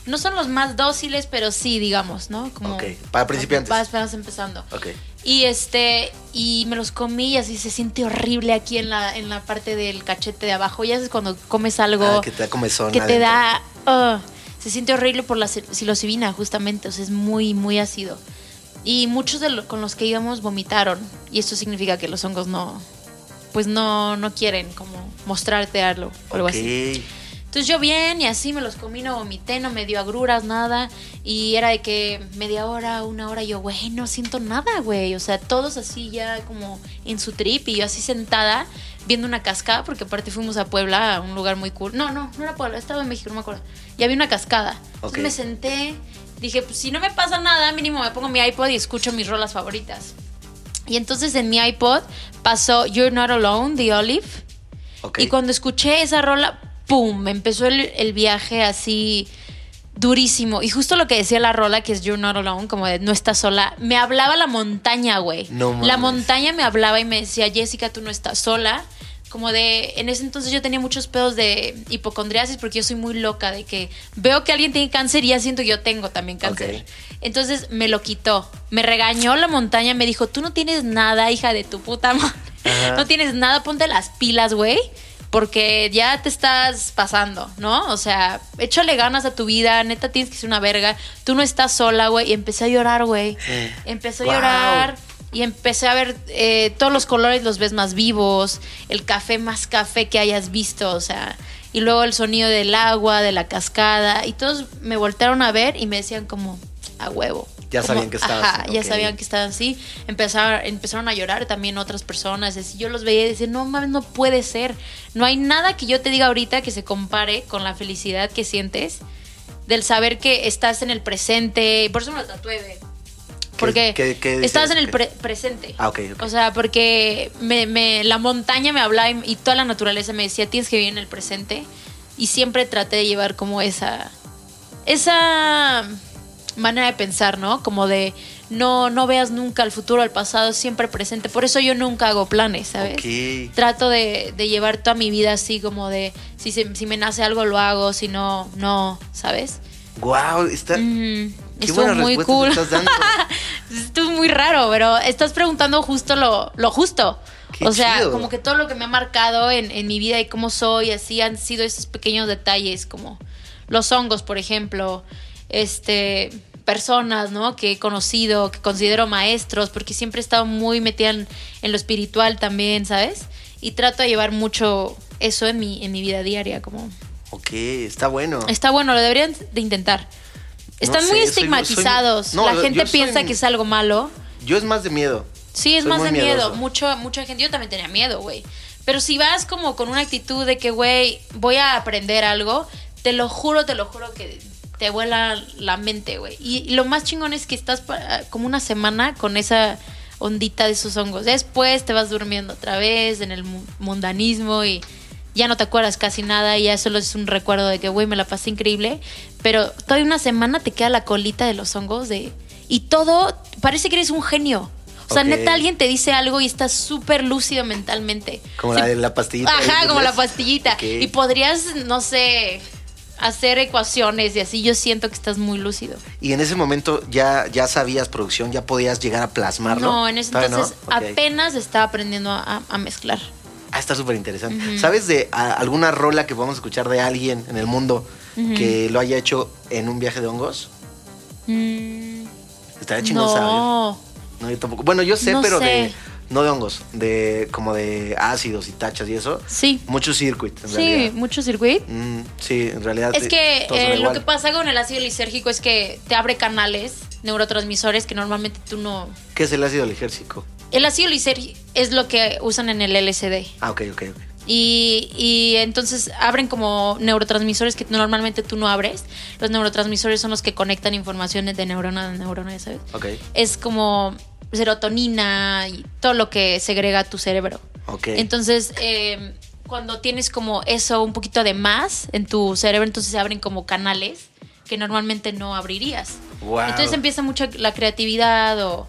No son los más dóciles, pero sí, digamos, ¿no? Como Ok, para principiantes. Vas empezando. Ok. Y este, y me los comí y así se siente horrible aquí en la, en la parte del cachete de abajo. Ya sabes cuando comes algo Ah, que te da comezón que te adentro. da... ah, se siente horrible por la sil- psilocibina, justamente. O sea, es muy, muy ácido. Y muchos de los con los que íbamos vomitaron. Y esto significa que los hongos no... Pues no, no quieren como mostrarte algo o algo Ok. así. Entonces yo bien y así me los comí, no vomité, no me dio agruras, nada. Y era de que media hora, una hora, yo, güey, no siento nada, güey. O sea, todos así ya como en su trip y yo así sentada viendo una cascada, porque aparte fuimos a Puebla, a un lugar muy cool. No, no, no era Puebla, estaba en México, no me acuerdo. Y había una cascada. Entonces Ok. me senté, dije, pues si no me pasa nada, mínimo me pongo mi iPod y escucho mis rolas favoritas. Y entonces en mi iPod pasó You're Not Alone, The Olive. Y cuando escuché esa rola, ¡pum! Me empezó el, el viaje así durísimo. Y justo lo que decía la rola, que es You're Not Alone, como de no estás sola, me hablaba la montaña, güey. No la mames. montaña me hablaba y me decía, Jessica, tú no estás sola. como de, en ese entonces yo tenía muchos pedos de hipocondriasis porque yo soy muy loca de que veo que alguien tiene cáncer y ya siento que yo tengo también cáncer. Entonces me lo quitó, me regañó la montaña, me dijo, tú no tienes nada, hija de tu puta madre. Ajá. No tienes nada, ponte las pilas, güey. Porque ya te estás pasando, ¿no? O sea, échale ganas a tu vida, neta tienes que ser una verga. Tú no estás sola, güey. Y empecé a llorar, güey. Empecé a Wow. llorar y empecé a ver eh, todos los colores los ves más vivos, el café más café que hayas visto, o sea, y luego el sonido del agua, de la cascada, y todos me voltearon a ver y me decían como a huevo. Ya Como, sabían que estabas, Ajá, ya sabían que estaban así. Empezaron, empezaron a llorar también otras personas. así, yo los veía y decía, no mames, no puede ser. No hay nada que yo te diga ahorita que se compare con la felicidad que sientes del saber que estás en el presente. Por eso me lo tatué. Porque qué- qué dices? estás en el presente. Ah, ok, ok. O sea, porque me, me- la montaña me hablaba y, y toda la naturaleza me decía, tienes que vivir en el presente. Y siempre traté de llevar como esa, esa manera de pensar, ¿no? Como de no, no veas nunca al futuro, al pasado, siempre presente. Por eso yo nunca hago planes, ¿sabes? Trato de, de llevar toda mi vida así como de, si, se- si me nace algo lo hago, si no, no, ¿sabes? Wow, está. Ujú. Qué Estuvo muy cool. estás dando. Esto es muy raro, pero estás preguntando justo lo, lo justo. Qué o sea, chido. como que todo lo que me ha marcado en, en mi vida y cómo soy, así han sido esos pequeños detalles, como los hongos, por ejemplo, este personas, ¿no? Que he conocido, que considero maestros, porque siempre he estado muy metida en, en lo espiritual también, ¿sabes? Y trato de llevar mucho eso en mi, en mi vida diaria, como... Ok, está bueno. Está bueno, lo deberían de intentar. Están sé, muy estigmatizados. soy- no, La gente soy- piensa que es algo malo. Yo es más de miedo. Sí, es más de miedo. Mucho, mucha gente. Yo también tenía miedo, güey. Pero si vas como con una actitud de que, güey, voy a aprender algo, te lo juro, te lo juro que te vuela la mente, güey. Y, lo más chingón es que estás como una semana con esa ondita de esos hongos. Después te vas durmiendo otra vez en el mu- mundanismo y ya no te acuerdas casi nada y ya solo es un recuerdo de que, güey, me la pasé increíble. Pero toda una semana te queda la colita de los hongos de... Y todo, parece que eres un genio. O sea, neta, alguien te dice algo y estás súper lúcido mentalmente. Como Sí. la la pastillita. Ajá, como la pastillita. Y podrías, no sé, hacer ecuaciones y así. Yo siento que estás muy lúcido. Y en ese momento ya, ya sabías producción, ya podías llegar a plasmarlo. No, en ese ¿Todavía no? entonces Ok. apenas estaba aprendiendo a, a mezclar. Ah, está súper interesante. ¿Sabes de a- alguna rola que podamos escuchar de alguien en el mundo que lo haya hecho en un viaje de hongos? Mm, Estaría chingón saber. no. No, yo tampoco. Bueno, yo sé, No pero sé. de. No de hongos, de como de ácidos y tachas y eso. Sí. Mucho circuit, en Sí, realidad. mucho circuit. Mm, sí, en realidad. Es eh, que eh, lo que pasa con el ácido lisérgico es que te abre canales neurotransmisores que normalmente tú no... ¿Qué es el ácido lisérgico? El ácido lisérgico es lo que usan en el LSD. Ah, ok, ok, ok. Y, y entonces abren como neurotransmisores que normalmente tú no abres. Los neurotransmisores son los que conectan informaciones de neurona a neurona, ¿sabes? Ok, Es como serotonina y todo lo que segrega tu cerebro. ok. Entonces, eh, cuando tienes como eso un poquito de más en tu cerebro, entonces se abren como canales que normalmente no abrirías. Wow. Entonces empieza mucho la creatividad o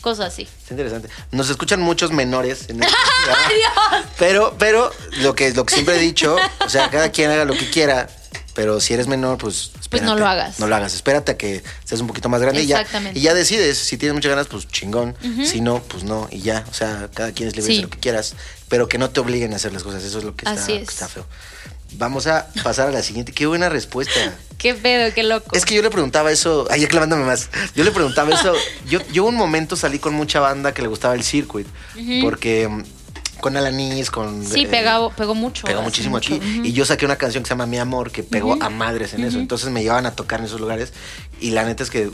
cosas así. Está interesante. Nos escuchan muchos menores en Pero, pero lo que, lo que siempre he dicho, o sea, cada quien haga lo que quiera, pero si eres menor, pues espérate. no lo hagas. No lo hagas. Espérate a que seas un poquito más grande y ya, y ya decides. Si tienes muchas ganas, pues chingón. Si no, pues no. Y ya. O sea, cada quien es libre de Sí. hacer lo que quieras, pero que no te obliguen a hacer las cosas. Eso es lo que está, Así es. que está feo. Vamos a pasar a la siguiente. Qué buena respuesta. Qué pedo, qué loco. Es que yo le preguntaba eso, ay, aclamándome más. Yo le preguntaba eso. Yo, yo un momento salí con mucha banda que le gustaba el circuit, porque mm, con Alanis, con. Sí, eh, pegó, pegó mucho. Pegó muchísimo mucho. aquí. Y yo saqué una canción que se llama Mi Amor, que pegó a madres en eso. Entonces me llevaban a tocar en esos lugares. Y la neta es que,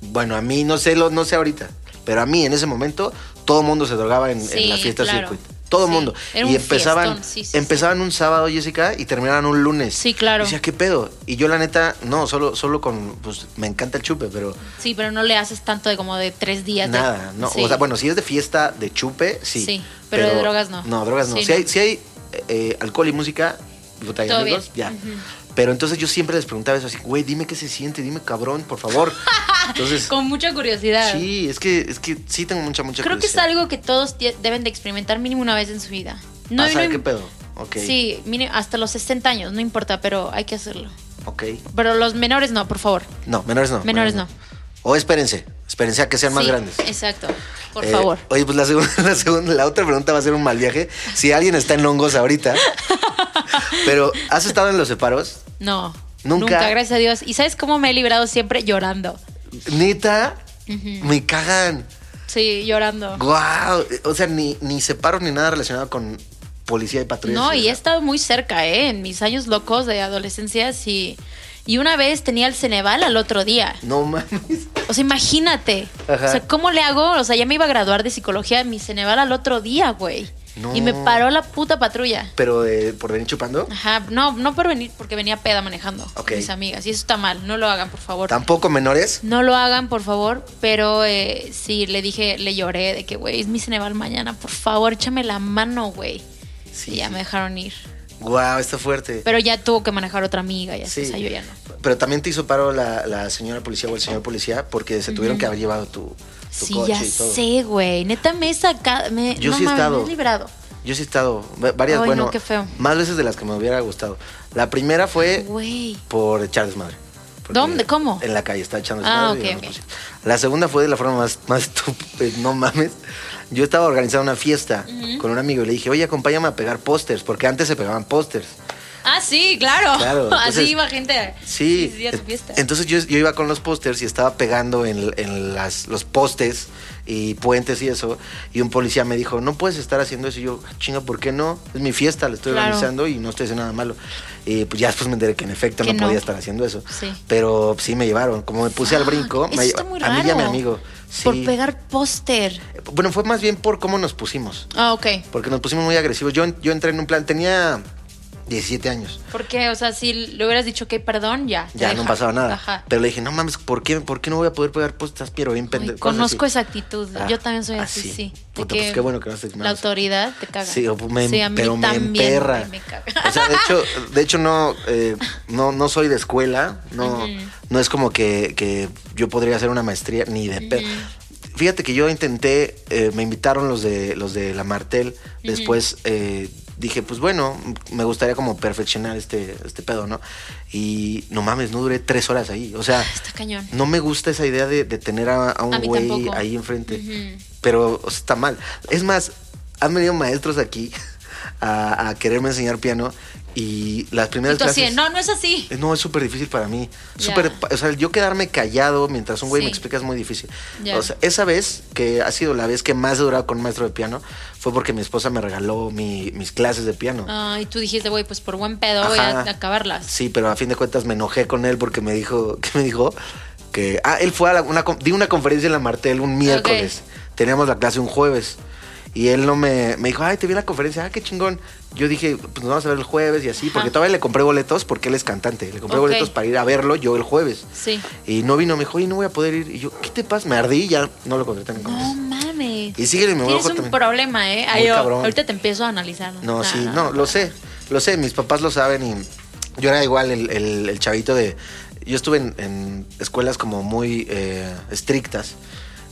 bueno, a mí no sé, lo, no sé ahorita, pero a mí en ese momento todo el mundo se drogaba en, en Sí, la fiesta claro. circuit. Todo el Sí, mundo. era y un empezaban, fiestón, sí, sí, empezaban un sábado, Jessica, y terminaban un lunes. Sí, claro. Y decía, ¿qué pedo? Y yo la neta, no, solo, solo con, pues me encanta el chupe, pero Sí, pero no le haces tanto de como de tres días. de- nada, no. Sí. O sea, bueno, si es de fiesta, de chupe, sí. Sí, pero de drogas no. No, drogas no. Si, no. Hay, si hay eh, alcohol y música, amigos, ya. Pero entonces yo siempre les preguntaba eso así, güey, dime qué se siente, dime cabrón, por favor. Entonces, Con mucha curiosidad. sí, es que, es que sí tengo mucha, mucha Creo que es curiosidad. algo que todos deben de experimentar mínimo una vez en su vida. No, a saber no- qué pedo. Ok. Sí, mire, hasta los 60 años, no importa, pero hay que hacerlo. Ok. Pero los menores no, por favor. No, menores no. Menores no. O espérense. Espérense a que sean más Sí, grandes. Exacto, por Eh, favor. Oye, pues la segunda, la segunda, la otra pregunta va a ser un mal viaje. Si alguien está en hongos ahorita. pero, ¿has estado en los separos? No. Nunca. Nunca, gracias a Dios. ¿Y sabes cómo me he librado siempre? Llorando. Neta, me cagan. Sí, llorando. Guau. O sea, ni, ni separos ni nada relacionado con policía y patrulla. No, y he estado muy cerca, ¿eh? En mis años locos de adolescencia, sí. Y una vez tenía el Ceneval al otro día. No mames. O sea, imagínate. Ajá. O sea, ¿cómo le hago? O sea, ya me iba a graduar de psicología, mi Ceneval al otro día, güey. No. Y me paró la puta patrulla. Pero de, por venir chupando. Ajá, no, no por venir, porque venía peda manejando Ok. con mis amigas. Y eso está mal, no lo hagan, por favor. Tampoco menores. No lo hagan, por favor, pero eh, sí, le dije, le lloré de que, güey, es mi Ceneval mañana, por favor, échame la mano, güey. Sí. Y ya me dejaron ir. Guau, está fuerte. Pero ya tuvo que manejar otra amiga y así, Sí. o sea, yo ya no. Pero también te hizo paro la, la señora policía o el señor policía porque se tuvieron que haber llevado tu, tu Sí, coche ya y todo. sé, güey. Neta me he sacado, me, Yo no sí he estado. me he librado. Yo sí he estado va- varias, Ay, bueno, no, qué feo. más veces de las que me hubiera gustado. La primera fue Güey. por echar desmadre. ¿Dónde? ¿Cómo? En la calle, estaba echando Ah, desmadre. y ok, no ok. puse. La segunda fue de la forma más, más estúpida, no mames. Yo estaba organizando una fiesta con un amigo y le dije, oye, acompáñame a pegar pósters, porque antes se pegaban pósters. Ah, sí, claro. Claro, entonces- así iba gente. Sí, sí, a su fiesta. entonces yo, yo iba con los pósters y estaba pegando en, en las, los postes y puentes y eso, y un policía me dijo, no puedes estar haciendo eso, y yo, "Ah, chinga, ¿por qué no? Es mi fiesta, la estoy Claro. organizando y no estoy haciendo nada malo. Y pues ya después me enteré que en efecto Que no, no. podía estar haciendo eso. Sí. Pero sí me llevaron, como me puse al Fuck, brinco, me a mí y a mi amigo. Sí. Por pegar póster. Bueno, fue más bien por cómo nos pusimos, Ah, ok. porque nos pusimos muy agresivos. Yo, yo entré en un plan, tenía 17 años. Porque, o sea, si le hubieras dicho que perdón, ya. Ya no pasaba nada. Ajá. Pero le dije, no mames, ¿por qué, ¿por qué no voy a poder pegar postas? Pero bien pendejo. conozco esa actitud. Ah, Yo también soy ah, así, sí. Puta, pues qué bueno que no La autoridad te caga. Sí, o- me, Sí, a mí pero me emperra. güey, me caga. O sea, de hecho, de hecho no, eh, no, no soy de escuela. No, no es como que, que yo podría hacer una maestría ni de pedo. Fíjate que yo intenté, eh, me invitaron los de los de la Martel. Después eh, dije, pues bueno, me gustaría como perfeccionar este, este pedo, ¿no? Y no mames, no duré tres horas ahí. O sea, Está cañón. no me gusta esa idea de, de tener a, a un güey ahí enfrente. Ujú. Pero o sea, está mal. Es más, han venido maestros aquí a, a quererme enseñar piano y las primeras clases... no, no es así. Eh, No, es súper difícil para mí. Ya. Súper, o sea, yo quedarme callado mientras un güey me explica es muy difícil. O sea, esa vez, que ha sido la vez que más he durado con un maestro de piano, fue porque mi esposa me regaló mi- mis clases de piano. Ah, y tú dijiste, güey, pues por buen pedo voy a acabarlas. Sí, pero a fin de cuentas me enojé con él porque me dijo, ¿qué me dijo? Que, ah, él fue a la- una, di una conferencia en la Martel un miércoles. Teníamos la clase un jueves. Y él no me, me dijo, ay, te vi en la conferencia, ah, qué chingón. Yo dije, pues nos vamos a ver el jueves y así, porque todavía le compré boletos porque él es cantante. Le compré boletos para ir a verlo yo el jueves. Sí. Y no vino, me dijo, oye, no voy a poder ir. Y yo, ¿qué te pasa? Me ardí y ya no lo contraté en No mames. Y sigue, me voy a ojo un también. problema, ¿eh? Ay, yo- cabrón. ahorita te empiezo a analizar. No, sí, no, lo sé, lo sé, mis papás lo saben y yo era igual el, el- el chavito de... Yo estuve en, en escuelas como muy eh, estrictas.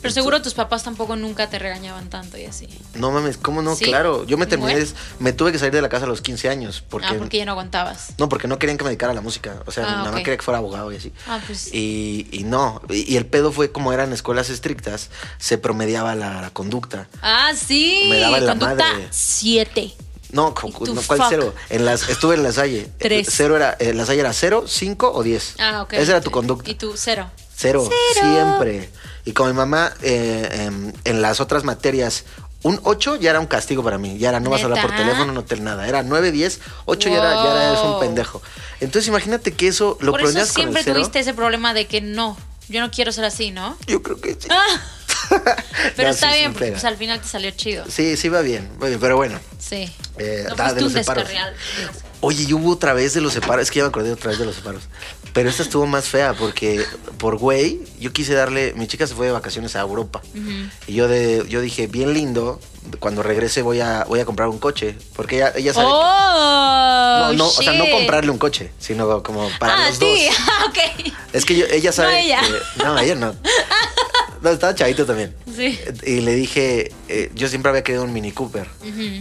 Pero seguro tus papás tampoco nunca te regañaban tanto y así. No mames, ¿cómo no? Sí. Claro, yo me terminé, Bueno. me tuve que salir de la casa a los 15 años porque... ah, porque ya no aguantabas. No, porque no querían que me dedicara a la música. O sea, Ah, mi mamá quería que fuera abogado y así. Ah, pues. Y, y no, y, y el pedo fue como eran escuelas estrictas, se promediaba la, la conducta. Ah, sí. Me daba la Conducta madre. 7. No, ¿Y cu- tú, no, ¿cuál cero? En las, estuve en la Salle. Tres. Cero era, eh, la Salle era cero, cinco o diez. Ah, ok. Esa era tu conducta. Y tú, cero. Cero, Cero. siempre. Y con mi mamá, eh, em, en las otras materias, un 8 ya era un castigo para mí. Ya era, no vas a hablar por teléfono, no te nada. Era 9, 10, 8 ya, era, ya eres un Wow. pendejo. Entonces imagínate que eso lo Por eso prendías con el siempre tuviste ese problema de que no, yo no quiero ser así, ¿no? Yo creo que sí. Ah, pero No, está sí, bien, porque pues, al final te salió chido. Sí, sí va bien. va bien, Pero bueno. Sí. Eh, no da, de los un separos. descarrial. Oye, y hubo otra vez de los separos. Es que ya me acordé otra vez de los separos. Pero esta estuvo más fea porque por güey, yo quise darle. Mi chica se fue de vacaciones a Europa. Y yo de, yo dije, bien lindo. Cuando regrese voy a, voy a comprar un coche. Porque ella, ella sabe. que- ¡Oh! no, no, o sea, no comprarle un coche, sino como para ah, los sí, dos. ok. Es que yo- ella sabe. ella. que- no, ella no. No, estaba chavito también. Sí. Y le dije, eh, yo siempre había querido un Mini Cooper.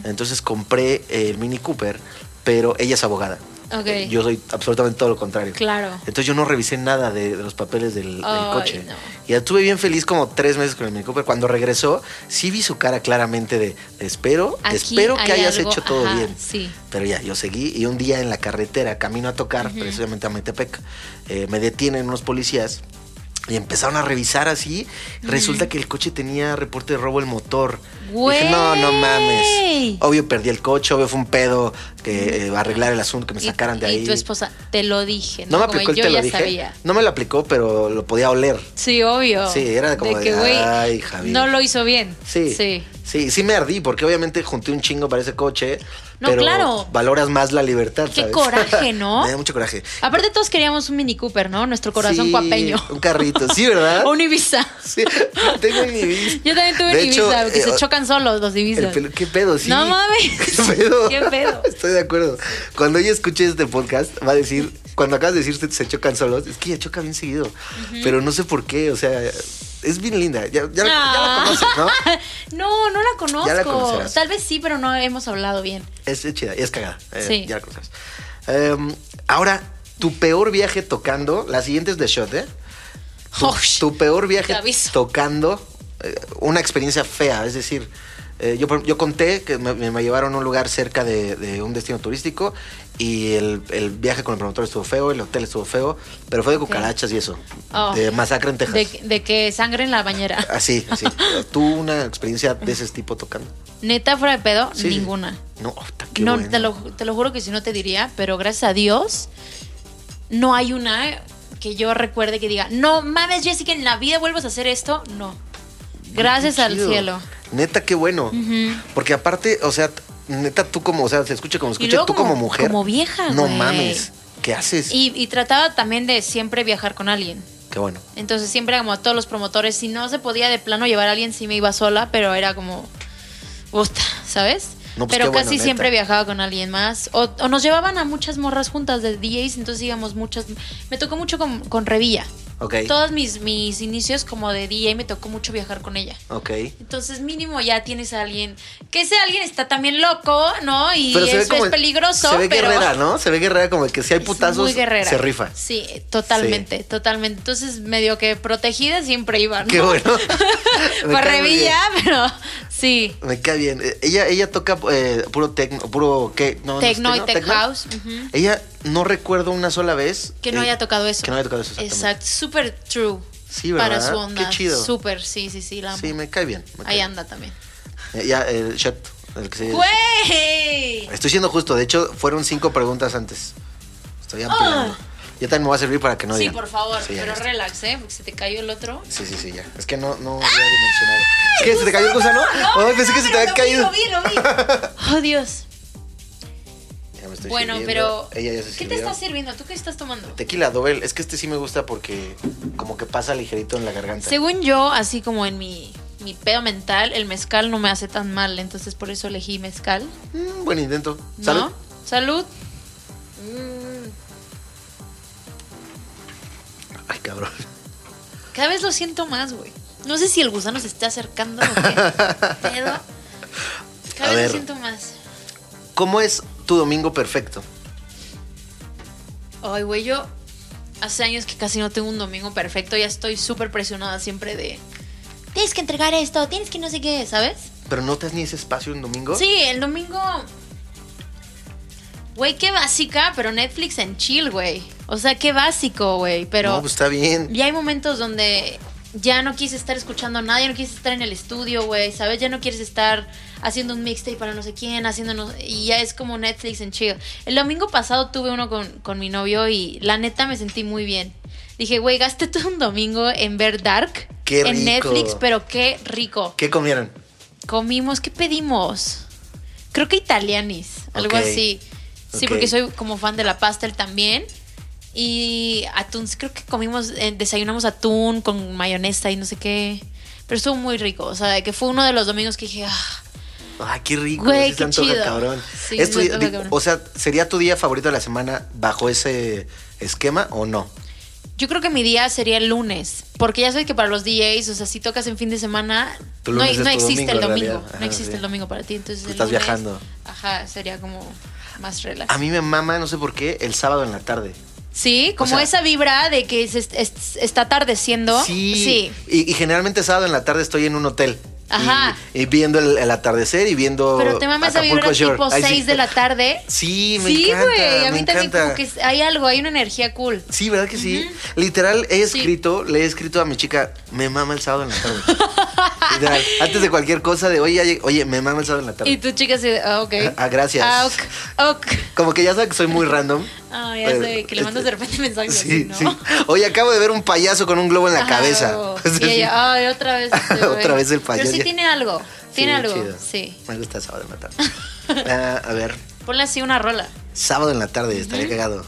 Entonces compré el Mini Cooper, pero ella es abogada. Ok. Yo soy absolutamente todo lo contrario. Claro. Entonces yo no revisé nada de, de los papeles del, coche. no. Y estuve bien feliz como tres meses con el Mini Cooper. Cuando regresó, sí vi su cara claramente de, de espero, Aquí espero que hay hayas algo, hecho todo ajá, bien. sí. Pero ya, yo seguí y un día en la carretera, camino a tocar, precisamente a Metepec, eh, me detienen unos policías y empezaron a revisar así. Resulta que el coche tenía reporte de robo el motor. Dije, no, no mames. Obvio perdí el coche, obvio fue un pedo que eh, arreglar el asunto, que me Y- sacaran de y, ahí. tu esposa, te lo dije. no me aplicó el yo te lo dije. sabía. No me lo aplicó, pero lo podía oler. Sí, obvio. Sí, era como de, que, güey, "Ay, Javier". No lo hizo bien. Sí. Sí. Sí, sí me ardí, porque obviamente junté un chingo para ese coche. No, pero claro. valoras más la libertad, Qué ¿sabes? coraje, ¿no? me da mucho coraje. Aparte, todos queríamos un Mini Cooper, ¿no? Nuestro corazón Sí, cuapeño. Un carrito, sí, ¿verdad? o un Ibiza. Sí, tengo mi Ibiza. Yo también tuve De un hecho, Ibiza, que eh, se chocan solos los el pelo- ¿Qué pedo? Sí. No mames. ¿Qué pedo? ¿Qué pedo? Estoy de acuerdo. Cuando ella escuche este podcast, va a decir, cuando acabas de decir se- se chocan solos, es que ella choca bien seguido. Pero no sé por qué, o sea, es bien linda. Ya, ya, la- ya la Ah. conoces, ¿no? no, no la conozco. Ya la conocerás. Tal vez sí, pero no hemos hablado bien. Es, es chida, y es cagada. eh, Sí. Ya la conoces. Em, ahora, tu peor viaje tocando, la siguiente es de shot, ¿eh? Tu, Oh, peor viaje tocando, una experiencia fea, es decir, eh, yo, conté que me, me llevaron a un lugar cerca de, de un destino turístico y el, el viaje con el promotor estuvo feo, el hotel estuvo feo, pero fue de cucarachas y eso, Oh. de masacre en Texas. De, de que sangre en la bañera. Así, así. ¿Tú una experiencia de ese tipo tocando? Neta, fuera de pedo, Sí. ninguna. No, qué no, bueno. te, lo, te lo juro que si no te diría, pero gracias a Dios, no hay una que yo recuerde que diga, no mames, Jessica, en la vida vuelvas a hacer esto. No. Gracias al cielo. Neta, qué bueno. Porque aparte, o sea, neta, tú como, o sea, se escucha como escucha, tú como, como- mujer. como vieja, No güey. mames. ¿Qué haces? Y, y trataba también de siempre viajar con alguien. Qué bueno. Entonces siempre como a todos los promotores, si no se podía de plano llevar a alguien, sí me iba sola, pero era como, gusta, ¿sabes? No, pues pero bueno, casi siempre viajaba con alguien más. O, o nos llevaban a muchas morras juntas de DJs, entonces íbamos muchas. Me tocó mucho con, con Revilla. Ok. Todos mis, mis inicios como de DJ me tocó mucho viajar con ella. Ok. Entonces mínimo ya tienes a alguien, que ese alguien está también loco, ¿no? Y Pero es, como. es peligroso. Se ve pero... guerrera, ¿no? Se ve guerrera como que si hay putazos, se rifa. Sí, totalmente, totalmente. Entonces, medio que protegida siempre iba, ¿no? Qué bueno. Muy revilla, pero sí. Me cae bien. Eh, Ella, ella toca eh, puro tecno, puro qué, no, no es Tecno y tech house. Ella no recuerdo una sola vez Que no eh, haya tocado eso. Que no haya tocado eso. Exacto, súper true. Sí, ¿verdad? Para su onda. Qué chido. Súper, sí, sí, sí, la. Sí, me cae bien. me cae Ahí bien. anda también. Eh, Ya, el shot. El que se- ¡Güey! Estoy siendo justo. De hecho, fueron cinco preguntas antes. Estoy ampliando. Yo también me voy a servir para que no Ah. Sí, digan. por favor, Sí, ya pero está. relax, ¿eh? Porque se te cayó el otro. Sí, sí, sí, ya. Es que no, no había dimensionado. ¿Qué? ¿Se te cayó el gusano? Ay, pensé que se te había caído. Lo vi, lo vi, lo vi. Oh, Dios. Ya me estoy Bueno, sirviendo. pero. Ella ya se ¿Qué te estás sirviendo? ¿Tú qué estás tomando? Tequila doble. Es que este sí me gusta porque como que pasa ligerito en la garganta. Según yo, así como en mi, mi pedo mental, el mezcal no me hace tan mal, entonces por eso elegí mezcal. Mm, buen intento. ¿No? ¿Salud? Ay, cabrón. Cada vez lo siento más, güey. No sé si el gusano se está acercando o qué. Pedo. Cada A vez ver. lo siento más. ¿Cómo es tu domingo perfecto? Ay, güey, yo hace años que casi no tengo un domingo perfecto. Ya estoy súper presionada siempre de. Tienes que entregar esto, tienes que no sé qué, ¿sabes? ¿Pero no te das ni ese espacio un domingo? Sí, el domingo. Güey, qué básica, pero Netflix en chill, güey. O sea, qué básico, güey. Pero No, pues está bien. ya hay momentos donde ya no quieres estar escuchando nada, ya no quieres estar en el estudio, güey, ¿sabes? Ya no quieres estar haciendo un mixtape para no sé quién, haciendo no- y ya es como Netflix en chill. El domingo pasado tuve uno con, con mi novio y la neta me sentí muy bien. Dije, güey, gasté todo un domingo en ver Dark Qué en rico. Netflix, pero qué rico. ¿Qué comieron? Comimos, ¿qué pedimos? Creo que italianis, algo Ok. así. Sí, porque soy como fan de la pasta él también. Y atún, creo que comimos, eh, desayunamos atún con mayonesa y no sé qué. Pero estuvo muy rico. O sea, que fue uno de los domingos que dije, ah, Ay, qué rico. Güey, qué antoja, chido. cabrón. Sí, Es tu se día- antoja, di- cabrón. o sea, ¿sería tu día favorito de la semana bajo ese esquema o no? Yo creo que mi día sería el lunes, porque ya sabes que para los DJs, o sea, si tocas en fin de semana, no, existe domingo, el domingo, no Ajá, existe sí. el domingo para ti, entonces el estás lunes, viajando. Ajá, sería como más relax. A mí me mama, no sé por qué, el sábado en la tarde. Sí, como sea- esa vibra de que se est- est- está atardeciendo. Sí. Sí. Y, y generalmente sábado en la tarde estoy en un hotel. Ajá. Y, y viendo el, el atardecer y viendo. Pero te mama esa Acapulco vibra Shore. tipo Ay, 6 sí. de la tarde. Sí, me sí, encanta. güey. A mí también como que hay algo, hay una energía cool. Sí, ¿verdad que sí? Literal, he Sí. escrito, le he escrito a mi chica, me mama el sábado en la tarde. Literal, antes de cualquier cosa de, oye, oye, me mama el sábado en la tarde. Y tu chica se. Ah, ok. Ah, gracias. Ah, ok. ok. Como que ya sabe que soy muy random. Ah, ya sé, que le mandas de repente mensajes Sí, así, ¿no? sí. Oye, acabo de ver un payaso con un globo en la Ajá, cabeza. Y ella, ay, otra vez. este güey". Otra vez el payaso. Pero sí tiene algo. Tiene Sí, algo. chido. Sí. Me gusta el sábado en la tarde. Ah, a ver, Ponle así una rola. sábado en la tarde, estaría cagado.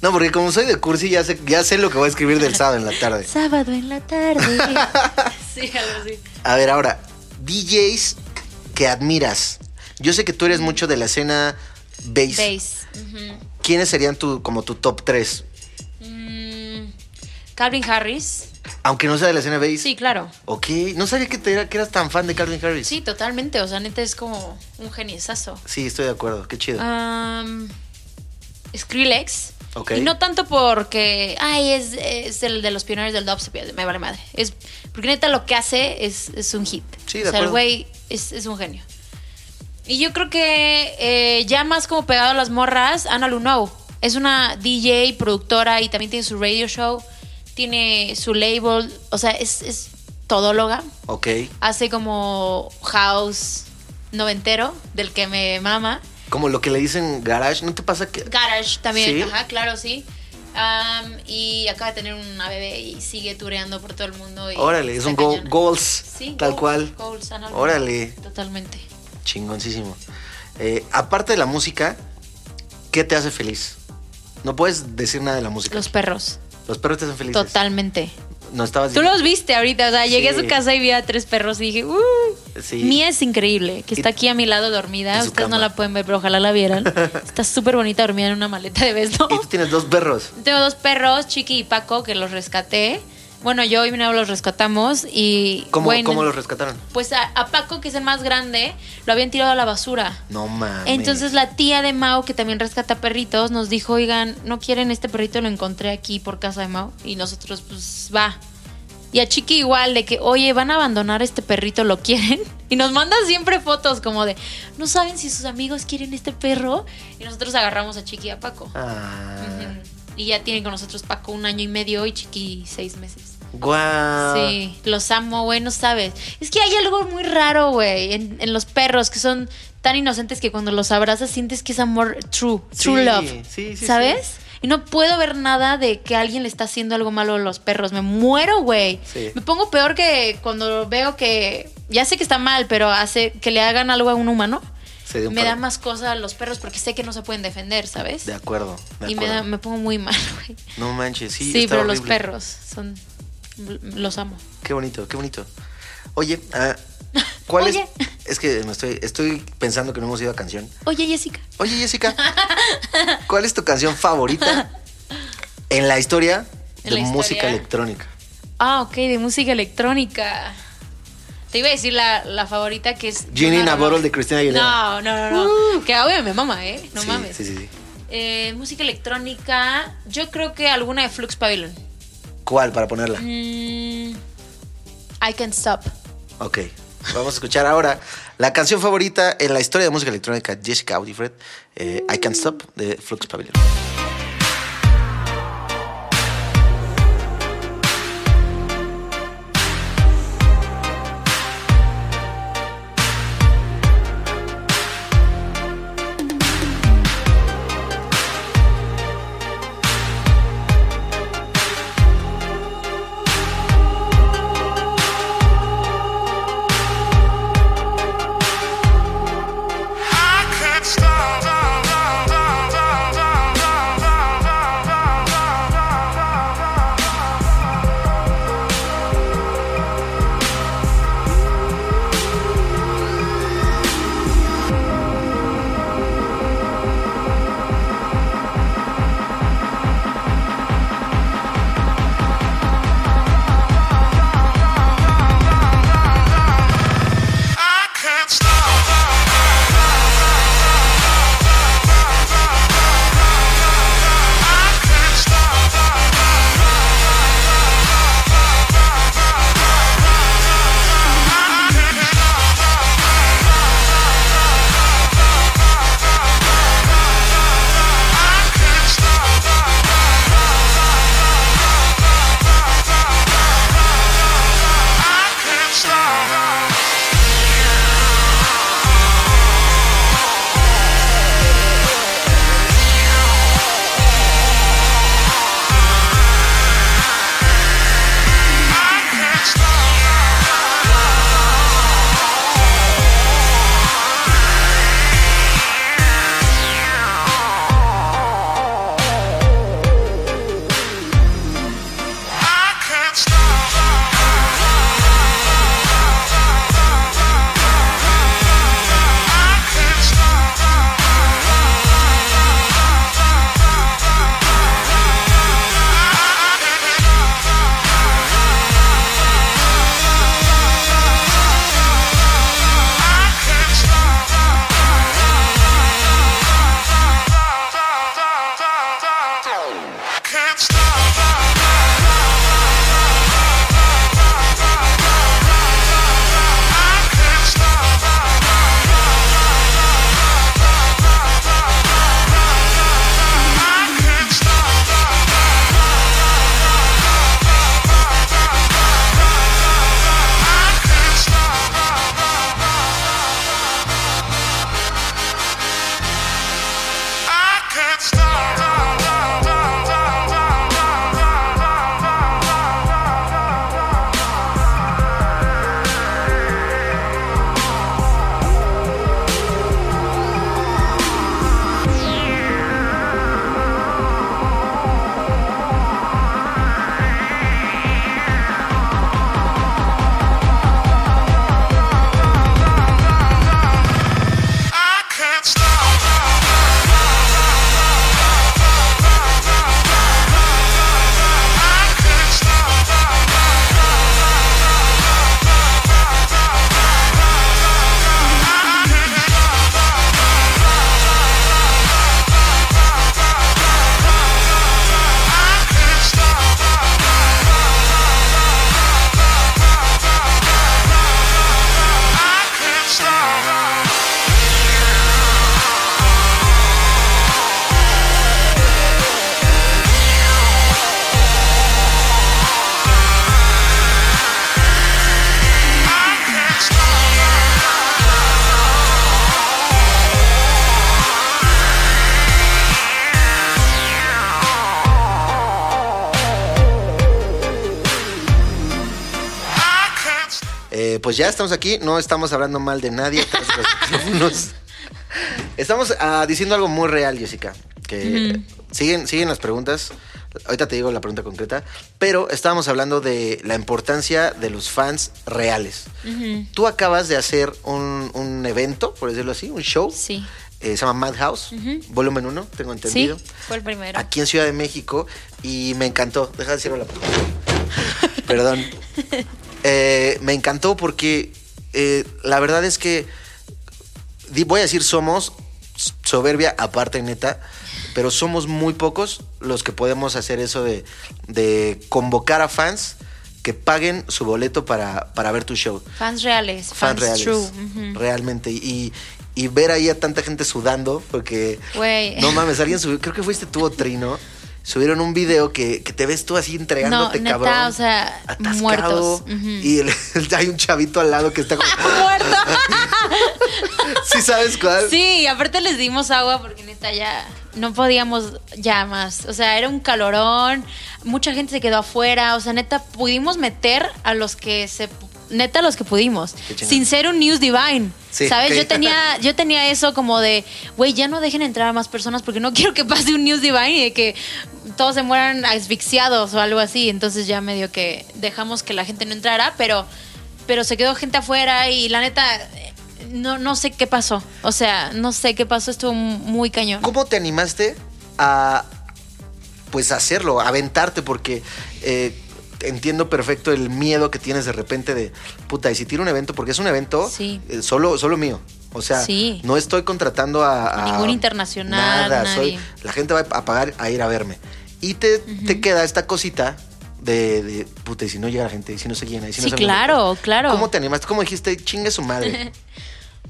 No, porque como soy de cursi, ya sé, ya sé lo que voy a escribir del sábado en la tarde. Sábado en la tarde. sí, algo así. A ver, ahora, DJs que admiras. Yo sé que tú eres mucho de la escena bass. Bass. Ujú. ¿Quiénes serían tu, como tu top 3? Mm, Calvin Harris. Aunque no sea de la escena. Sí, claro. Ok, no sabía que, te era- que eras tan fan de Calvin Harris. Sí, totalmente. O sea, neta es como un geniesazo. Sí, estoy de acuerdo, qué chido. Um, Skrillex. Ok. Y no tanto porque, ay, es, es el de los pioneros del dubstep, me vale madre. Es porque neta lo que hace es, es un hit. Sí, o de sea, el acuerdo. güey es, es un genio. Y yo creo que eh, ya más como pegado a las morras, Ana Lunow. Es una DJ, productora y también tiene su radio show. Tiene su label. O sea, es, es todóloga. Ok. Hace como house noventero, del que me mama. Como lo que le dicen garage, ¿no te pasa que...? Garage también, ¿Sí? ajá, claro, sí. Am, y acaba de tener una bebé y sigue tureando por todo el mundo. y Órale, es un go- goals, Sí, tal goals, cual. goals. Órale. Totalmente. Chingoncísimo. Eh, aparte de la música, ¿qué te hace feliz? No puedes decir nada de la música. Los perros. Los perros te hacen felices. Totalmente. No estabas Tú los viste ahorita, o sea, llegué a su casa y vi a tres perros y dije. Sí. Mía es increíble, que está aquí a mi lado dormida. Ustedes no la pueden ver, pero ojalá la vieran. Está súper bonita dormida en una maleta de beso. Y tú tienes dos perros. Tengo dos perros, Chiqui y Paco, que los rescaté. Bueno, yo y mi novio los rescatamos y... ¿Cómo, bueno, cómo los rescataron? Pues a, a Paco, que es el más grande, lo habían tirado a la basura. No mames. Entonces la tía de Mau, que también rescata perritos, nos dijo, oigan, ¿no quieren este perrito? Lo encontré aquí por casa de Mau. Y nosotros, pues, va. Y a Chiqui igual, de que, oye, van a abandonar este perrito, ¿lo quieren? Y nos manda siempre fotos como de, no saben si sus amigos quieren este perro. Y nosotros agarramos a Chiqui y a Paco. Ah. Y ya tiene con nosotros Paco un año y medio y Chiqui seis meses. Guau. Sí, los amo, güey, no sabes. Es que hay algo muy raro, güey, en, en los perros que son tan inocentes que cuando los abrazas sientes que es amor true, true Sí, love. sí, sí, ¿Sabes? Y no puedo ver nada de que alguien le está haciendo algo malo a los perros. Me muero, güey. Sí. Me pongo peor que cuando veo que. Ya sé que está mal, pero hace que le hagan algo a un humano. Se dio un Me da más cosa a los perros porque sé que no se pueden defender, ¿sabes? De acuerdo. de y me, acuerdo. da, me pongo muy mal, güey. No manches, sí. Sí, pero los perros son. Los amo. Qué bonito, qué bonito. Oye, ¿cuál Oye. es? Es que me estoy, estoy pensando que no hemos ido a canción. Oye, Jessica. Oye, Jessica, ¿cuál es tu canción favorita en la historia de la música historia. electrónica? Ah, ok, de música electrónica. Te iba a decir la, la favorita que es. Ginny Ramos. de Cristina Aguilera. No, no, no, no. Que obvio me mama, ¿eh? No sí, mames. Sí, sí, sí. Eh, música electrónica, yo creo que alguna de Flux Pavilion. ¿Cuál para ponerla? Mm, I Can't Stop. Ok. Vamos a escuchar ahora la canción favorita en la historia de música electrónica de Jessica Audifred, eh, I Can't Stop, de Flux Pavilion. Pues ya estamos aquí, no estamos hablando mal de nadie. tras los estamos ah, diciendo algo muy real, Jessica. Que siguen, siguen las preguntas. Ahorita te digo la pregunta concreta. Pero estábamos hablando de la importancia de los fans reales. Tú acabas de hacer un, un evento, por decirlo así, un show. Sí. Eh, se llama Madhouse, volumen 1, tengo entendido. Sí, fue el primero. Aquí en Ciudad de México y me encantó. Deja de cierro la. Perdón. Eh, me encantó porque eh, la verdad es que voy a decir somos soberbia aparte neta, pero somos muy pocos los que podemos hacer eso de, de convocar a fans que paguen su boleto para, para ver tu show. Fans reales. Fans, Fans, reales. true. Realmente. Y, y ver ahí a tanta gente sudando, porque. No mames, alguien subió, creo que fuiste tú o Trino. Subieron un video que, que te ves tú así entregándote, No, neta, cabrón. o sea, atascado, muertos. Y el- hay un chavito al lado que está como. Muerto. ¿Sí sabes cuál? Sí, y aparte les dimos agua porque neta ya no podíamos ya más. O sea, era un calorón, mucha gente se quedó afuera, o sea, neta pudimos meter a los que se neta los que pudimos, sin ser un news divine. Sí, ¿Sabes? Yo tenía yo tenía eso como de, güey, ya no dejen entrar a más personas porque no quiero que pase un news divine y de que todos se mueran asfixiados o algo así. Entonces ya medio que dejamos que la gente no entrara, pero pero se quedó gente afuera y la neta eh, no, no sé qué pasó. O sea, no sé qué pasó, estuvo muy cañón. ¿Cómo te animaste a pues hacerlo, a aventarte? Porque eh, entiendo perfecto el miedo que tienes de repente de puta, y si tiro un evento, porque es un evento Sí. eh, solo, solo mío. O sea, Sí. no estoy contratando a, a- Ningún internacional, Nada, soy, nadie. la gente va a pagar a ir a verme. Y te, te queda esta cosita de, de, puta, y si no llega la gente, y si no se llena, y si no Sí, se claro, claro. ¿Cómo te animaste? ¿Cómo dijiste, chingue su madre?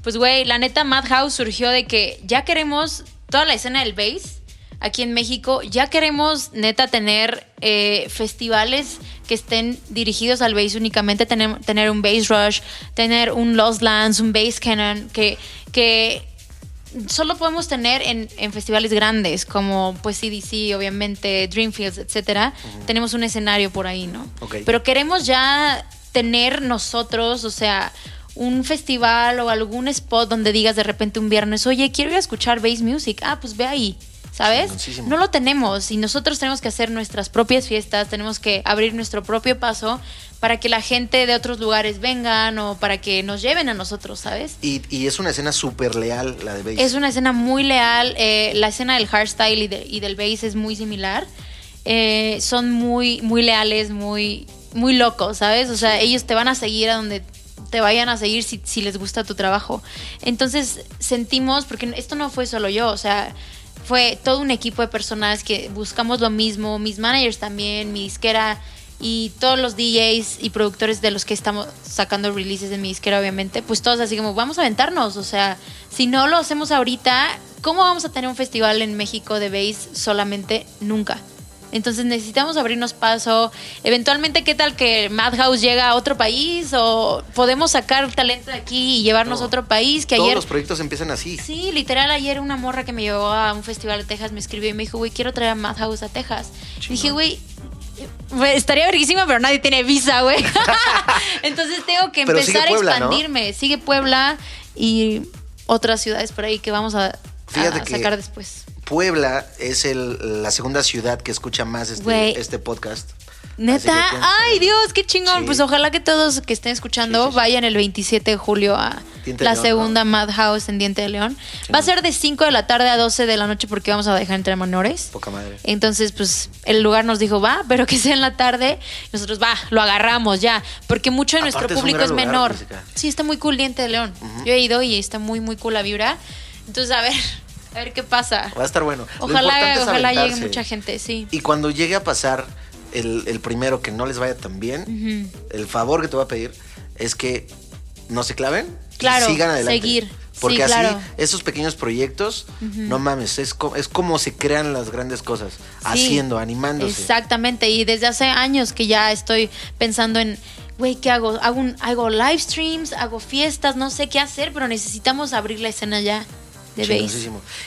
Pues, güey, la neta, Madhouse surgió de que ya queremos toda la escena del bass aquí en México. Ya queremos, neta, tener eh, festivales que estén dirigidos al bass únicamente. Tener, tener un bass rush, tener un Lost Lands, un bass cannon, que, que solo podemos tener en, en festivales grandes como pues CDC, obviamente, Dreamfields, etcétera. Tenemos un escenario por ahí, ¿no? Pero queremos ya tener nosotros, o sea, un festival o algún spot donde digas de repente un viernes, oye, quiero ir a escuchar bass music. Ah, pues ve ahí. ¿Sabes? No lo tenemos y nosotros tenemos que hacer nuestras propias fiestas, tenemos que abrir nuestro propio paso para que la gente de otros lugares vengan o para que nos lleven a nosotros, ¿sabes? Y, y es una escena súper leal la de Bass. Es una escena muy leal. eh, la escena del hardstyle y, de- y del bass es muy similar. Eh, son muy, muy leales, muy, muy locos, ¿sabes? O sea, ellos te van a seguir a donde te vayan a seguir si, si les gusta tu trabajo. Entonces sentimos, porque esto no fue solo yo, o sea, fue todo un equipo de personas que buscamos lo mismo, mis managers también, mi disquera y todos los DJs y productores de los que estamos sacando releases de mi disquera, obviamente, pues todos así como, vamos a aventarnos, o sea, si no lo hacemos ahorita, ¿cómo vamos a tener un festival en México de bass solamente? Nunca. Entonces necesitamos abrirnos paso. Eventualmente, ¿qué tal que Madhouse llega a otro país? ¿O podemos sacar talento de aquí y llevarnos No. a otro país? Que Todos ayer... los proyectos empiezan así. Sí, literal, ayer una morra que me llevó a un festival de Texas me escribió y me dijo, güey, quiero traer a Madhouse a Texas. Dije, güey, estaría verguísima, pero nadie tiene visa, güey. Entonces tengo que empezar Puebla, a ¿no? expandirme. Sigue Puebla y otras ciudades por ahí que vamos a, a Fíjate que- sacar después. Puebla es el- la segunda ciudad que escucha más este, este podcast. Neta, ay Dios, qué chingón. Sí. Pues ojalá que todos que estén escuchando Sí, sí, sí. vayan el 27 de julio a Diente la León, segunda Madhouse en Diente de León. Va a ser de 5 de la tarde a 12 de la noche porque vamos a dejar entrar menores. Poca madre. Entonces, pues el lugar nos dijo, va, pero que sea en la tarde. Nosotros, va, lo agarramos ya. Porque mucho de nuestro es público es lugar, menor. Sí, está muy cool Diente de León. Yo he ido y está muy, muy cool la vibra. Entonces, a ver, a ver qué pasa. Va a estar bueno. Lo Ojalá, importante es ojalá llegue mucha gente, sí. Y cuando llegue a pasar el, el primero que no les vaya tan bien, el favor que te voy a pedir es que no se claven y sigan adelante. seguir. Porque Sí, así, claro. esos pequeños proyectos, no mames, es, co- es como se crean las grandes cosas. Sí, haciendo, animándose. Exactamente, y desde hace años que ya estoy pensando en, güey, ¿qué hago? Hago, un, hago live streams, hago fiestas, no sé qué hacer, pero necesitamos abrir la escena ya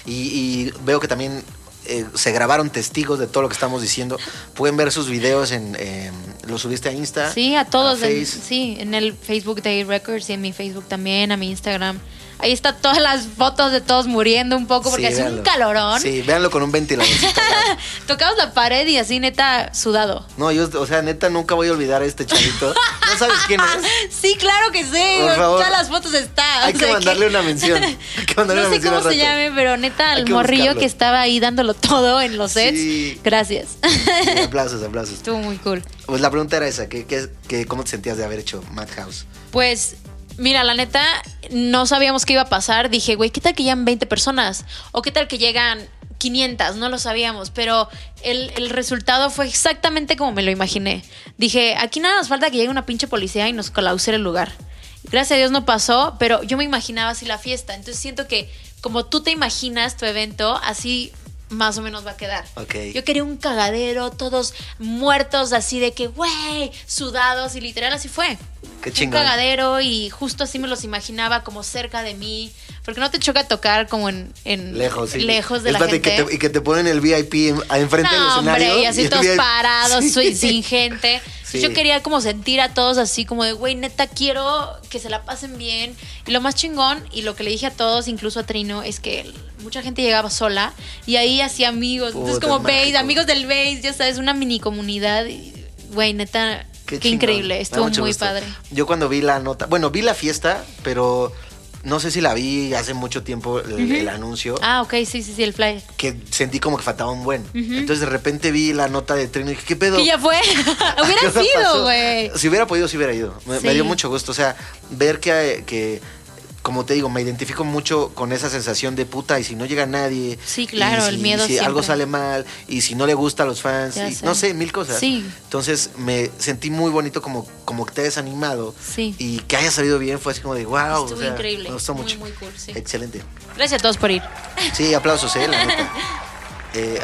Y, y veo que también eh, se grabaron testigos de todo lo que estamos diciendo. Pueden ver sus videos en. eh, ¿Lo subiste a Insta? Sí, a todos. en- sí, en el Facebook de Records y en mi Facebook también, a mi Instagram. Ahí está todas las fotos de todos muriendo un poco porque Sí, hace un calorón. Sí, véanlo con un ventilador. Tocamos la pared y así neta sudado. no, yo, o sea, neta, nunca voy a olvidar a este chavito. ¿No sabes quién es? Sí, claro que sí. Por favor. Todas las fotos está. Hay o que mandarle una mención. Hay que mandarle no una sé mención cómo al se llame, pero neta, que morrillo buscarlo. que estaba ahí dándolo todo en los sets. Sí. Gracias. Sí, aplausos, aplausos. Estuvo muy cool. Pues la pregunta era esa, ¿qué, qué, qué- cómo te sentías de haber hecho Madhouse? Pues, mira, la neta, no sabíamos qué iba a pasar. Dije, güey, ¿qué tal que llegan 20 personas? ¿O qué tal que llegan 500? No lo sabíamos, pero el, el resultado fue exactamente como me lo imaginé. Dije, aquí nada nos falta que llegue una pinche policía y nos clausure el lugar. Gracias a Dios no pasó, pero yo me imaginaba así la fiesta. Entonces siento que como tú te imaginas tu evento, así más o menos va a quedar. Ok. Yo quería un cagadero, todos muertos así de que, güey, sudados y literal así fue. Qué Un chingón. cagadero y justo así me los imaginaba como cerca de mí. Porque no te choca tocar como en, en- Lejos, sí. lejos de la gente. Que te, y que te ponen el VIP en- enfrente del escenario. hombre, y así todos VIP parados, Sí. sin gente. Sí. Yo quería como sentir a todos así como de, güey, neta, quiero que se la pasen bien. Y lo más chingón, y lo que le dije a todos, incluso a Trino, es que mucha gente llegaba sola y ahí hacía amigos. Entonces Puta, como base, amigos del base, ya sabes, una mini comunidad. Güey, neta, qué, increíble, estuvo muy gusto. padre. Yo cuando vi la nota, bueno, vi la fiesta, pero no sé si la vi hace mucho tiempo el, el anuncio, Ah, ok, sí, sí, sí, el flyer. que sentí como que faltaba un buen. Entonces de repente vi la nota de Trino y dije, ¿qué pedo? Que ya fue. ¿Qué Hubiera sido, güey. Si hubiera podido, si hubiera ido. Me, me dio mucho gusto. O sea, ver que, que, como te digo, me identifico mucho con esa sensación de puta y si no llega nadie. Sí, claro, y el si- miedo Si algo siempre. sale mal y si no le gusta a los fans. Y sé. no sé, mil cosas. Sí. Entonces me sentí muy bonito como, como que te hayas animado. Sí. Y que haya salido bien fue así como de wow. Estuvo o sea, increíble. Me gustó mucho. muy cool, sí. Excelente. Gracias a todos por ir. Sí, aplausos, eh, la neta. Eh,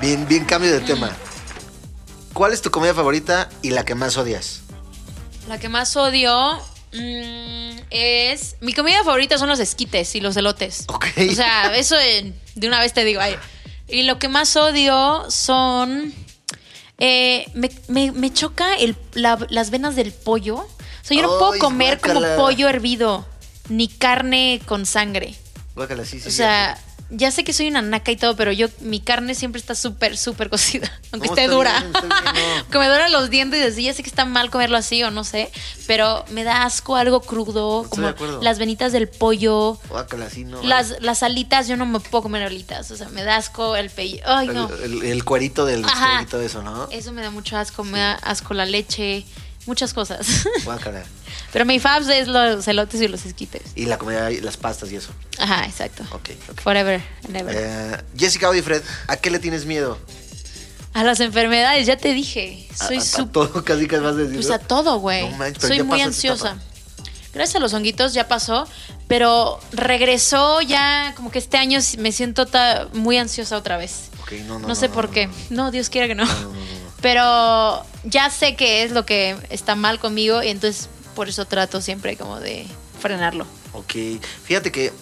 bien, bien cambio de tema. ¿Cuál es tu comida favorita y la que más odias? La que más odio mm, es. Mi comida favorita son los esquites y los elotes. Ok. O sea, eso de, de una vez te digo. ay. Y lo que más odio son. eh, me, me- me choca el, la- las venas del pollo. O sea, yo no puedo comer como pollo hervido, ni carne con sangre. Guácala, sí, sí, O sea, ya sé que soy una naca y todo, pero yo, mi carne siempre está súper, súper cocida. Aunque No, esté dura. bien, está bien, no. que me duran los dientes y así. Ya sé que está mal comerlo así o no sé. Pero me da asco algo crudo. Como de acuerdo. las venitas del pollo. Sí, no. Las, las alitas, yo no me puedo comer alitas. O sea, me da asco el pellejo. Ay, el, no. el- el cuerito del todo eso, ¿no? Eso me da mucho asco. Me da asco la leche. Muchas cosas. Guácala. pero mi fabs es los elotes y los esquites. Y la comida, y las pastas y eso. Ajá, exacto. Ok, ok. Forever and ever. Eh, Jessica Odifred, ¿a qué le tienes miedo? A las enfermedades, ya te dije. Soy a, a súper. todo, casi casi vas a decir. Pues a todo, güey. No manches, Soy muy ansiosa. Gracias a los honguitos ya pasó, pero regresó ya, como que este año me siento ta- muy ansiosa otra vez. Ok, no, no, No, sé no, por no, qué. no. No, Dios quiera que no. Pero ya sé que es lo que está mal conmigo y entonces por eso trato siempre como de frenarlo. Ok, fíjate que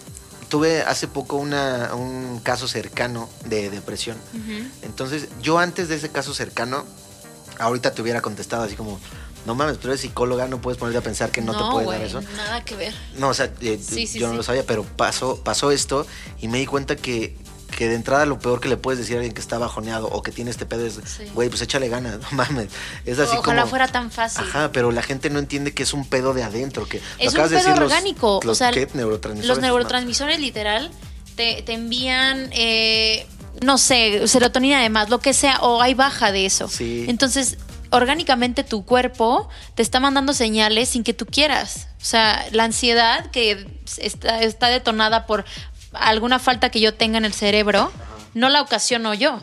tuve hace poco una, un caso cercano de depresión. Entonces, yo antes de ese caso cercano, ahorita te hubiera contestado así como, no mames, pero eres psicóloga, no puedes ponerte a pensar que no, te puede dar eso. Nada que ver. No, o sea, eh, Sí, sí, yo no lo sabía, pero pasó, pasó esto y me di cuenta que, que de entrada lo peor que le puedes decir a alguien que está bajoneado o que tiene este pedo es, Sí. güey, pues échale ganas, no mames. Es así Ojalá como... fuera tan fácil. Ajá, pero la gente no entiende que es un pedo de adentro, que Es un de pedo los- orgánico. Los, o sea, ¿qué? neurotransmisores. los neurotransmisores literal te, te envían, eh, no sé, serotonina además, lo que sea, o hay baja de eso. Sí. Entonces, orgánicamente tu cuerpo te está mandando señales sin que tú quieras. O sea, la ansiedad que está, está detonada por alguna falta que yo tenga en el cerebro, no la ocasiono yo,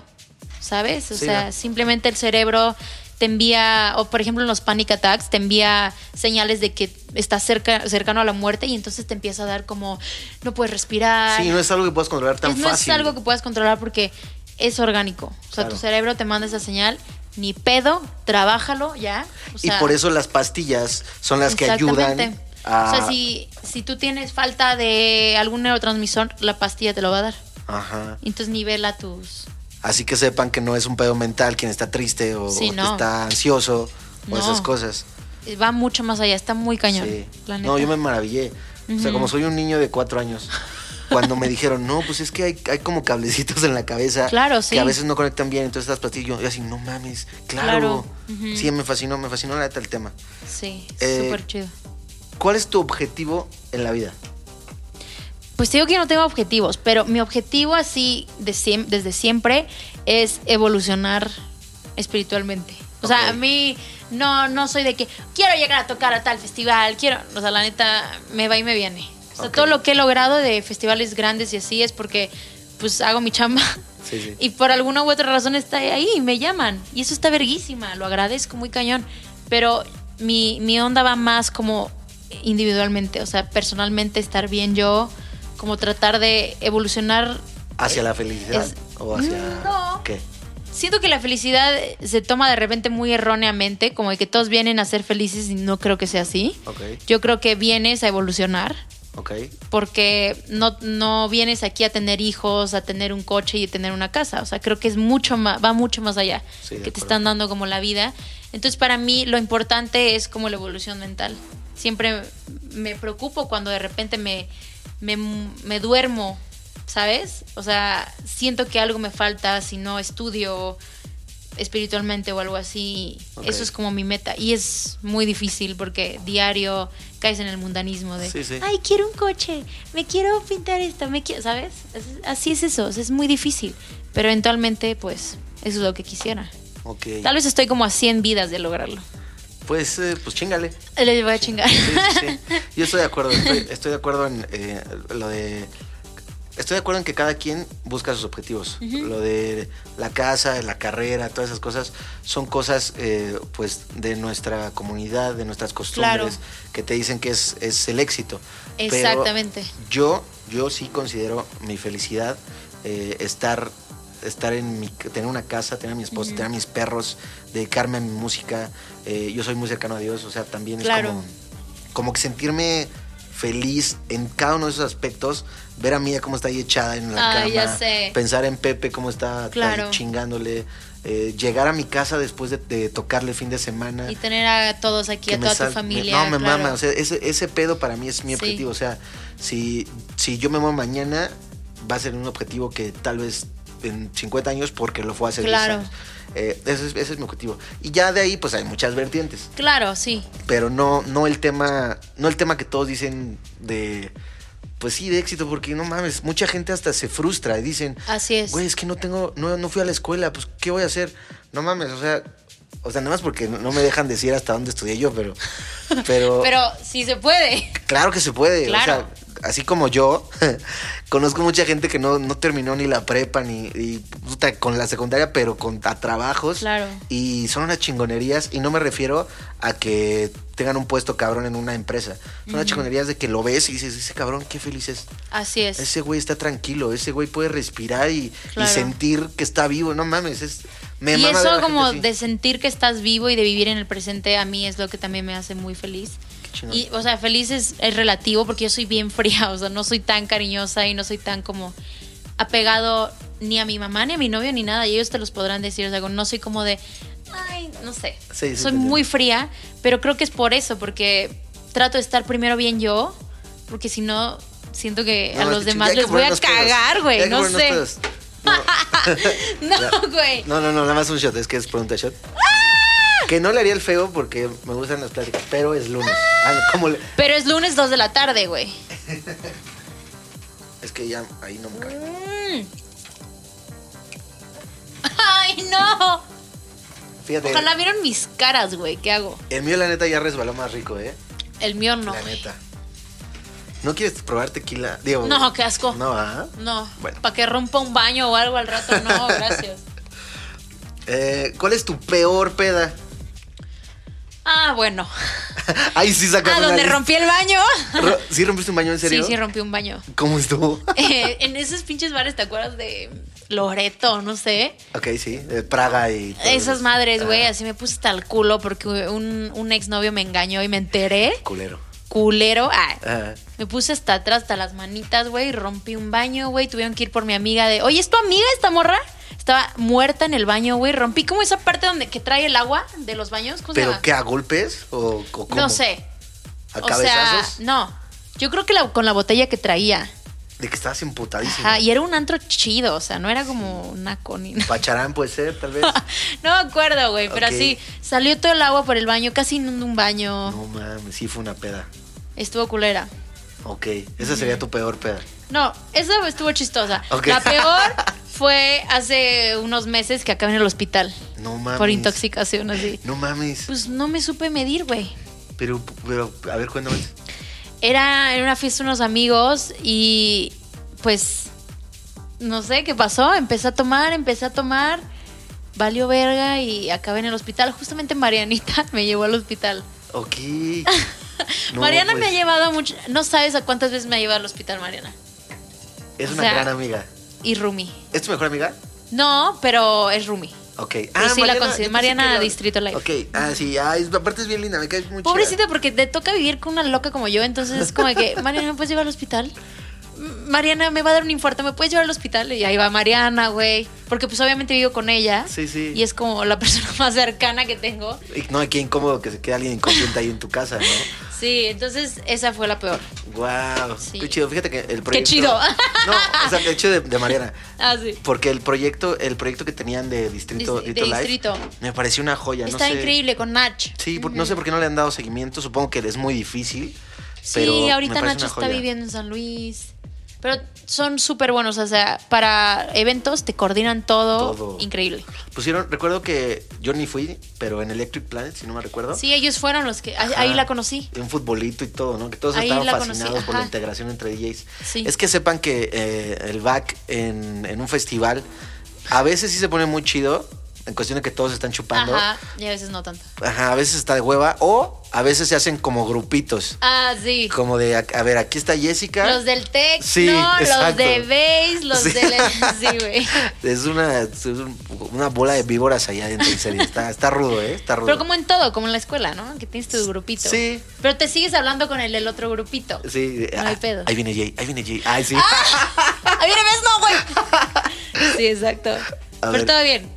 ¿sabes? O Sí, sea, no. simplemente el cerebro te envía, o por ejemplo en los panic attacks, te envía señales de que estás cerca, cercano a la muerte y entonces te empieza a dar como, no puedes respirar. Sí, no es algo que puedas controlar tan Es- no fácil. es algo que puedas controlar porque es orgánico. O sea, Claro. tu cerebro te manda esa señal, ni pedo, trabájalo ya. O y por eso las pastillas son las que ayudan exactamente. a... O sea, si, si tú tienes falta de algún neurotransmisor, la pastilla te lo va a dar. Ajá. Entonces nivela tus... Así que sepan que no es un pedo mental quien está triste o, Sí, no. está ansioso o No. esas cosas. Va mucho más allá, está muy cañón. Sí. la No, neta. yo me maravillé. O sea, como soy un niño de cuatro años, cuando me dijeron, no, pues es que hay, hay como cablecitos en la cabeza Claro, sí. que a veces no conectan bien, entonces estas pastillas, yo así, no mames, claro. Claro. Ujú. Sí, me fascinó, me fascinó la neta el tema. Sí, Eh, súper chido. ¿Cuál es tu objetivo en la vida? Pues digo que no tengo objetivos, pero mi objetivo así de siem- desde siempre es evolucionar espiritualmente. O sea, a mí no, no soy de que quiero llegar a tocar a tal festival, quiero, o sea, la neta me va y me viene. O sea, todo lo que he logrado de festivales grandes y así es porque pues hago mi chamba Sí, sí. y por alguna u otra razón está ahí y me llaman. Y eso está verguísima, lo agradezco muy cañón. Pero mi, mi onda va más como individualmente, o sea, personalmente estar bien yo, como tratar de evolucionar. ¿Hacia la felicidad? es- ¿O hacia No. qué? Siento que la felicidad se toma de repente muy erróneamente, como de que todos vienen a ser felices y no creo que sea así. Ok, Yo creo que vienes a evolucionar ok. porque no, no vienes aquí a tener hijos, a tener un coche y a tener una casa. O sea, creo que es mucho más, va mucho más allá, Sí, que te están dando como la vida. Entonces, para mí, lo importante es como la evolución mental. Siempre me preocupo cuando de repente me, me, me duermo, ¿sabes? O sea, siento que algo me falta si no estudio espiritualmente o algo así. Ok. Eso es como mi meta. Y es muy difícil porque diario caes en el mundanismo de, Sí, sí. ay, quiero un coche, me quiero pintar esto, me quiero, ¿sabes? Es- así es eso, es muy difícil. Pero eventualmente, pues, eso es lo que quisiera. Ok. Tal vez estoy como a 100 vidas de lograrlo. Pues, eh, pues chingale. Les voy a chingar. Sí, sí, sí. Yo estoy de acuerdo, estoy, estoy de acuerdo en eh, lo de... Estoy de acuerdo en que cada quien busca sus objetivos. Lo de la casa, la carrera, todas esas cosas son cosas eh, pues de nuestra comunidad, de nuestras costumbres, Claro. que te dicen que es, es el éxito. Pero Exactamente. yo, yo sí considero mi felicidad estar, estar en mi, tener una casa, tener a mi esposa, tener a mis perros, dedicarme a mi música. Eh, yo soy muy cercano a Dios, o sea, también Claro. es como, como que sentirme feliz en cada uno de esos aspectos, ver a Mía cómo está ahí echada en la Ay, cama, ya sé. pensar en Pepe cómo está, Claro. chingándole, eh, llegar a mi casa después de, de tocarle fin de semana. Y tener a todos aquí, que a toda tu familia. No, me claro. mama. O sea, ese, ese pedo para mí es mi Sí. objetivo. O sea, si, si yo me muevo mañana, va a ser un objetivo que tal vez en 50 años, porque lo fue hace 10 Claro. años. Eh, ese, es, ese es mi objetivo. Y ya de ahí, pues hay muchas vertientes. Claro, sí. Pero no, no el tema, no el tema que todos dicen de. Pues sí, de éxito, porque no mames, mucha gente hasta se frustra y dicen, Así es. güey, es que no tengo, no, no fui a la escuela, pues, ¿qué voy a hacer? No mames, o sea, o sea, nada más porque no, me dejan decir hasta dónde estudié yo, pero, pero, Pero sí se puede. claro que se puede, Claro. o sea, así como yo, conozco mucha gente que no, no terminó ni la prepa ni puta, con la secundaria, pero con a trabajos, Claro. y son unas chingonerías, y no me refiero a que tengan un puesto cabrón en una empresa, son unas chingonerías de que lo ves y dices, ese cabrón, qué feliz es. Así es. Ese güey está tranquilo, ese güey puede respirar y, sentir que está vivo. No mames, es. Me y eso como gente así. de sentir que estás vivo y de vivir en el presente a mí es lo que también me hace muy feliz. Y, o sea, feliz es, es relativo porque yo soy bien fría, o sea, no soy tan cariñosa y no soy tan como apegado ni a mi mamá, ni a mi novio, ni nada. Y ellos te los podrán decir, o sea, no soy como de, ay, no sé. Sí, sí, soy muy entiendo. fría, pero creo que es por eso, porque trato de estar primero bien yo, porque si no, siento que No, a los demás hay les que voy a cagar, güey, que no sé. pedos. No. Güey. no, no, no, nada más un shot. Es que es pregunta shot. ¡Ah! Que no le haría el feo porque me gustan las pláticas, pero es lunes. Ah, ¿cómo le- Pero es lunes 2 de la tarde, güey. Es que ya ahí no me cae. Mm. Ay, no. Fíjate, Ojalá vieron mis caras, güey. ¿Qué hago? el mío la neta ya resbaló más rico, ¿eh? El mío no. la güey. neta. ¿No quieres probar tequila? Digo, No, qué asco. No, ¿ah? No. Bueno. Para que rompa un baño o algo al rato, no, gracias. Eh, ¿Cuál es tu peor peda? Ah, bueno. Ay, sí, saca Ah, donde rompí el baño. ¿Sí rompiste un baño en serio? Sí, sí, rompí un baño. ¿Cómo estuvo? Eh, en esos pinches bares, ¿te acuerdas de Loreto? No sé. ok, sí, de Praga y... Esas madres, güey, Ah, así me puse hasta el culo porque un, un exnovio me engañó y me enteré. Culero. Culero. Ah, Ah, Me puse hasta atrás, hasta las manitas, güey, rompí un baño, güey. Tuvieron que ir por mi amiga de, oye, ¿es tu amiga esta morra? Estaba muerta en el baño, güey. Rompí como esa parte donde que trae el agua de los baños. ¿Cómo se ¿Pero llama? qué? ¿A golpes? ¿O, o cómo? No sé. ¿A O sea, cabezazos? no. Yo creo que la- con la botella que traía. De que estabas emputadísimo. Ajá, y era un antro chido, o sea, no era como una conina. Pacharán puede ser, tal vez. No me acuerdo, güey, pero así salió todo el agua por el baño, casi inundó un baño. No mames, sí fue una peda. Estuvo culera. Ok, esa sería tu peor peda. No, esa estuvo chistosa. La peor fue hace unos meses que acabé en el hospital No mames. por intoxicación así. No mames. Pues no me supe medir, güey. Pero, pero, a ver, cuéntame. Era en una fiesta de unos amigos y pues no sé qué pasó. Empecé a tomar, empecé a tomar. Valió verga y acabé en el hospital. Justamente Marianita me llevó al hospital. Ok. No, Mariana pues, me ha llevado mucho. No sabes a cuántas veces me ha llevado al hospital, Mariana. Es o una sea- gran amiga. Y Rumi. ¿Es tu mejor amiga? No, pero es Rumi. Ok. Pero sí la considero- Mariana la- Distrito Life. Ok, ah, sí, ah, es- aparte es bien linda, me cae muy chida. Pobrecita, porque te toca vivir con una loca como yo, entonces es como que, Mariana, ¿me puedes llevar al hospital? "M- Mariana, me va a dar un infarto, ¿me puedes llevar al hospital? Y ahí va Mariana, güey. Porque pues obviamente vivo con ella. Sí, sí. Y es como la persona más cercana que tengo. Y No, qué incómodo que se quede alguien inconsciente ahí en tu casa, ¿no? Sí, entonces esa fue la peor. Wow, Sí. qué chido. Fíjate que el proyecto. chido. No, o sea, el chido de, de Mariana. Ah, sí. Porque el proyecto, el proyecto que tenían de Distrito, Dis- de Distrito Life Distrito. me pareció una joya. Está no sé, increíble con Nach. Sí, por- no sé por qué no le han dado seguimiento. Supongo que es muy difícil. pero Sí, ahorita Nacho está viviendo en San Luis. Pero son súper buenos, o sea, para eventos te coordinan todo, Todo. increíble. Pusieron, recuerdo que yo ni fui, pero en Electric Planet, si no me recuerdo. Sí, ellos fueron los que... ahí- Ajá. Ahí la conocí. Un futbolito y todo, ¿no? Que todos Ahí estaban fascinados por la integración entre DJs. Sí. Es que sepan que eh, el back en, en un festival a veces sí se pone muy chido, en cuestión de que todos están chupando. Ajá, y a veces no tanto. Ajá, a veces está de hueva. O a veces se hacen como grupitos. Ah, sí. Como de, a, a ver, aquí está Jessica. Los del tech, Sí, no, los de bass, los Sí. del... Sí, güey. Es una, es una bola de víboras allá adentro, en serio. Está, está rudo, ¿eh? Está rudo. Pero como en todo, como en la escuela, ¿no? Que tienes tu grupito. Sí. Pero te sigues hablando con el del otro grupito. Sí, No hay ah, pedo. ahí viene Jay, ahí viene Jay. Ay, sí. ¡A ver, ves, no, güey! Sí, exacto. Pero ver. todo bien.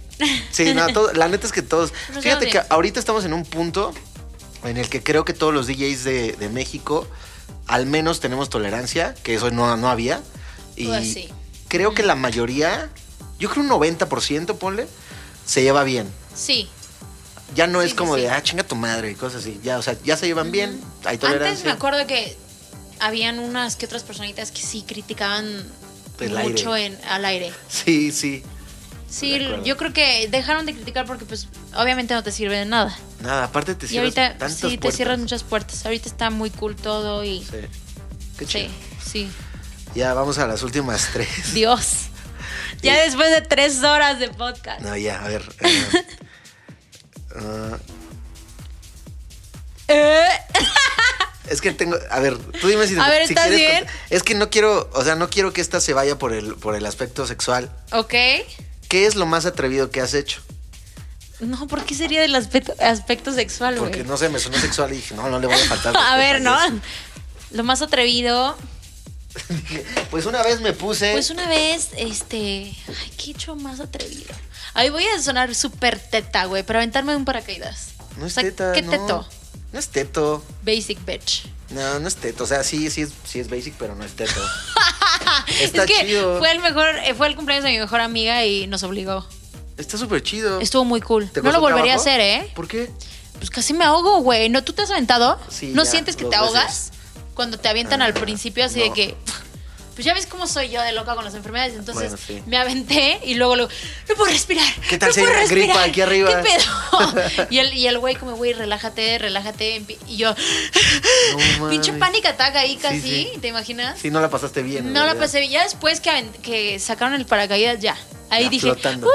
Sí, no, todo- la neta es que todos. Pero Fíjate que ahorita estamos en un punto en el que creo que todos los DJs de, de México al menos tenemos tolerancia, que eso no, no había. Y Pues sí. creo que la mayoría, yo creo un 90%, ponle, se lleva bien. Sí. Ya no Sí, es como sí. de, ah, chinga tu madre y cosas así. Ya, o sea, ya se llevan bien, hay tolerancia. Antes me acuerdo que habían unas que otras personitas que sí criticaban El mucho aire. en, al aire. Sí, sí. Sí, yo creo que dejaron de criticar porque pues obviamente no te sirve de nada. Nada, aparte te Y cierras ahorita tantas sí te puertas. cierran muchas puertas. Ahorita está muy cool todo y Sí. Qué sí, chido. sí. Ya vamos a las últimas tres. Dios. Ya después de tres horas de podcast. No, ya, a ver. eh, ah, Eh, Es que tengo, a ver, tú dime si, A ver, ¿estás bien? Es que no quiero, o sea, no quiero que esta se vaya por el por el aspecto sexual. ok. ¿Qué es lo más atrevido que has hecho? No, ¿por qué sería del aspecto, aspecto sexual, güey? Porque no sé, me sonó sexual y dije, no, no le voy a faltar. A ver, ¿no? eso. Lo más atrevido. Pues una vez me puse. Pues una vez, este. Ay, ¿qué he hecho más atrevido? Ahí voy a sonar súper teta, güey, pero aventarme un paracaídas. no es O sea, teta. ¿Qué no. teto? No es teto. Basic bitch. No, no es teto. O sea, sí, sí es, sí es basic, pero no es teto. Está es que chido. fue el mejor, eh, fue el cumpleaños de mi mejor amiga y nos obligó. Está súper chido. Estuvo muy cool. ¿Te No lo volvería trabajo? a hacer, ¿eh? ¿Por qué? Pues casi me ahogo, güey. ¿No tú te has aventado? Sí, ¿No ya, sientes que te veces. ahogas? Cuando te avientan Ah, al principio así de que... Pues ya ves cómo soy yo de loca con las enfermedades. Entonces Bueno, sí. me aventé y luego, luego, no puedo respirar. ¿Qué tal no si hay puedo gripa aquí arriba? ¿Qué pedo? y el, y el güey como, güey, relájate, relájate. Y yo, No pinche mames. panic attack ahí casi, sí. ¿te imaginas? Sí, no la pasaste bien. en No la pasé bien. Ya después que sacaron el paracaídas, ya. Ahí Ya, dije, flotando. "Uh".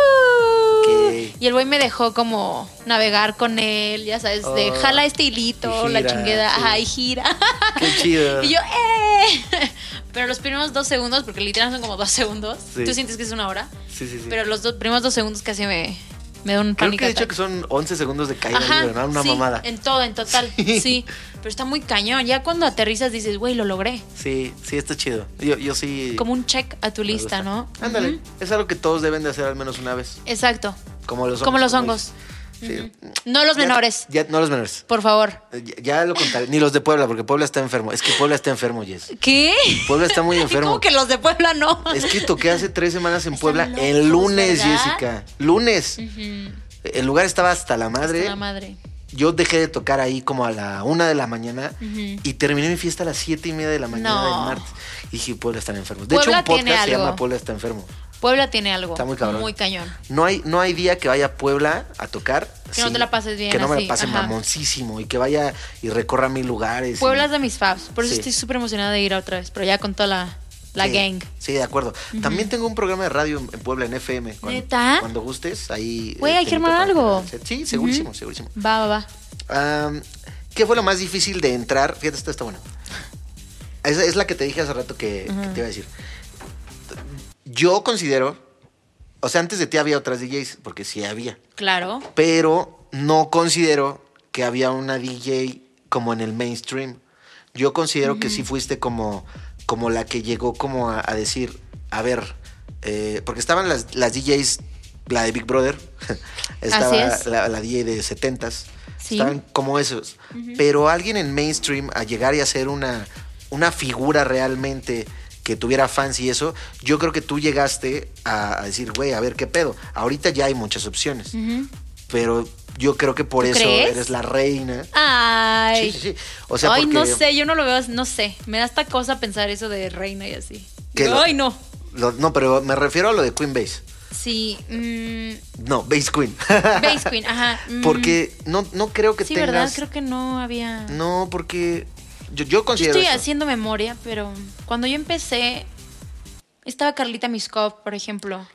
Y el güey me dejó como navegar con él, ya sabes, de Oh, jala este hilito, la chingueda, sí. ajá, y gira. Qué chido. y yo, ¡eh! Pero los primeros dos segundos, porque literal son como dos segundos, Sí. tú sientes que es una hora, Sí, sí, sí. pero los dos, primeros dos segundos casi me, Me da un Creo pánico. que he dicho que son 11 segundos de caída Ajá, libre, ¿no? Una sí, mamada. En todo, en total. Sí. Sí. Pero está muy cañón. Ya cuando aterrizas dices, güey, lo logré. Sí, sí, está chido. Yo, yo sí. Como un check a tu lista, gusta. ¿no? Ándale. Es algo que todos deben de hacer al menos una vez. Exacto. Como los hongos. Como los hongos. Sí. No los Ya- menores, Ya, no los menores. por favor. Eh, Ya, ya lo contaré. Ni los de Puebla, porque Puebla está enfermo. Es que Puebla está enfermo, Jess. ¿Qué? Puebla está muy enfermo. ¿Cómo que los de Puebla no? Es que toqué hace tres semanas en Puebla. locos, el lunes, ¿verdad? Jessica. Lunes. El lugar estaba hasta la madre. Hasta la madre. Yo dejé de tocar ahí como a la una de la mañana y terminé mi fiesta a las siete y media de la mañana No. del martes. Y dije, Puebla están enfermos. De Puebla hecho, un podcast se llama Puebla está enfermo. Puebla tiene algo. Está muy cabrón. Muy cañón. No hay, no hay día que vaya a Puebla a tocar. Que no te la pases bien, Que no me la pase ajá. mamoncísimo y que vaya y recorra mil lugares. y- Puebla es de mis faves. Por eso Sí. estoy súper emocionada de ir otra vez. Pero ya con toda la, la Sí, gang. Sí, de acuerdo. También tengo un programa de radio en Puebla, en FM. Cuando, ¿Neta? Cuando gustes, ahí. Güey, eh, hay te que armar algo. Sí, segurísimo, segurísimo. Va, va, va. ¿Qué fue lo más difícil de entrar? Fíjate, esto está bueno. Esa es la que te dije hace rato que, que te iba a decir. Yo considero, o sea, antes de ti había otras DJs, porque sí había, Claro. pero no considero que había una DJ como en el mainstream. Yo considero que sí fuiste como, como la que llegó como a, a decir, a ver, eh, porque estaban las, las DJs, la de Big Brother, estaba es. la, la DJ de 70s, Sí. estaban como esos. Pero alguien en mainstream a llegar y a ser una, una figura realmente que tuviera fans y eso, yo creo que tú llegaste a, a decir, güey, a ver qué pedo. Ahorita ya hay muchas opciones, pero yo creo que por ¿Tú eso crees? eres la reina. Ay. Sí, sí, sí. O sea, Ay, porque no sé, yo no lo veo, no sé. Me da esta cosa pensar eso de reina y así. Que lo- Ay, no. lo- no, pero me refiero a lo de Queen Base. Sí. mm, No, Base Queen. Base Queen, ajá. mm. porque no, no creo que Sí, tengas. ¿verdad? Creo que no había. No, porque yo, yo Yo considero. estoy eso. haciendo memoria, pero cuando yo empecé, estaba Carlita Miskov, por ejemplo.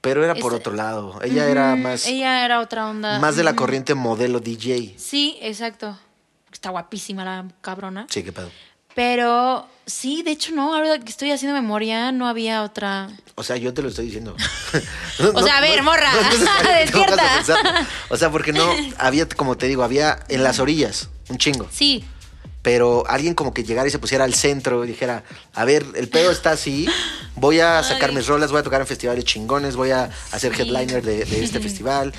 Pero era por Es- otro lado. Ella era más, Ella era otra onda. más de la corriente modelo DJ. Sí, exacto. Está guapísima la cabrona. Sí, qué pedo. Pero sí, de hecho no, ahora que estoy haciendo memoria, no había otra. O sea, yo te lo estoy diciendo. O sea, a ver, morra, despierta. O sea, porque no, había, como te digo, había en las orillas, un chingo. Sí, Pero alguien como que llegara y se pusiera al centro y dijera, a ver, el pedo está así, voy a sacar mis rolas, voy a tocar en festivales chingones, voy a hacer Sí. headliner de, de este festival.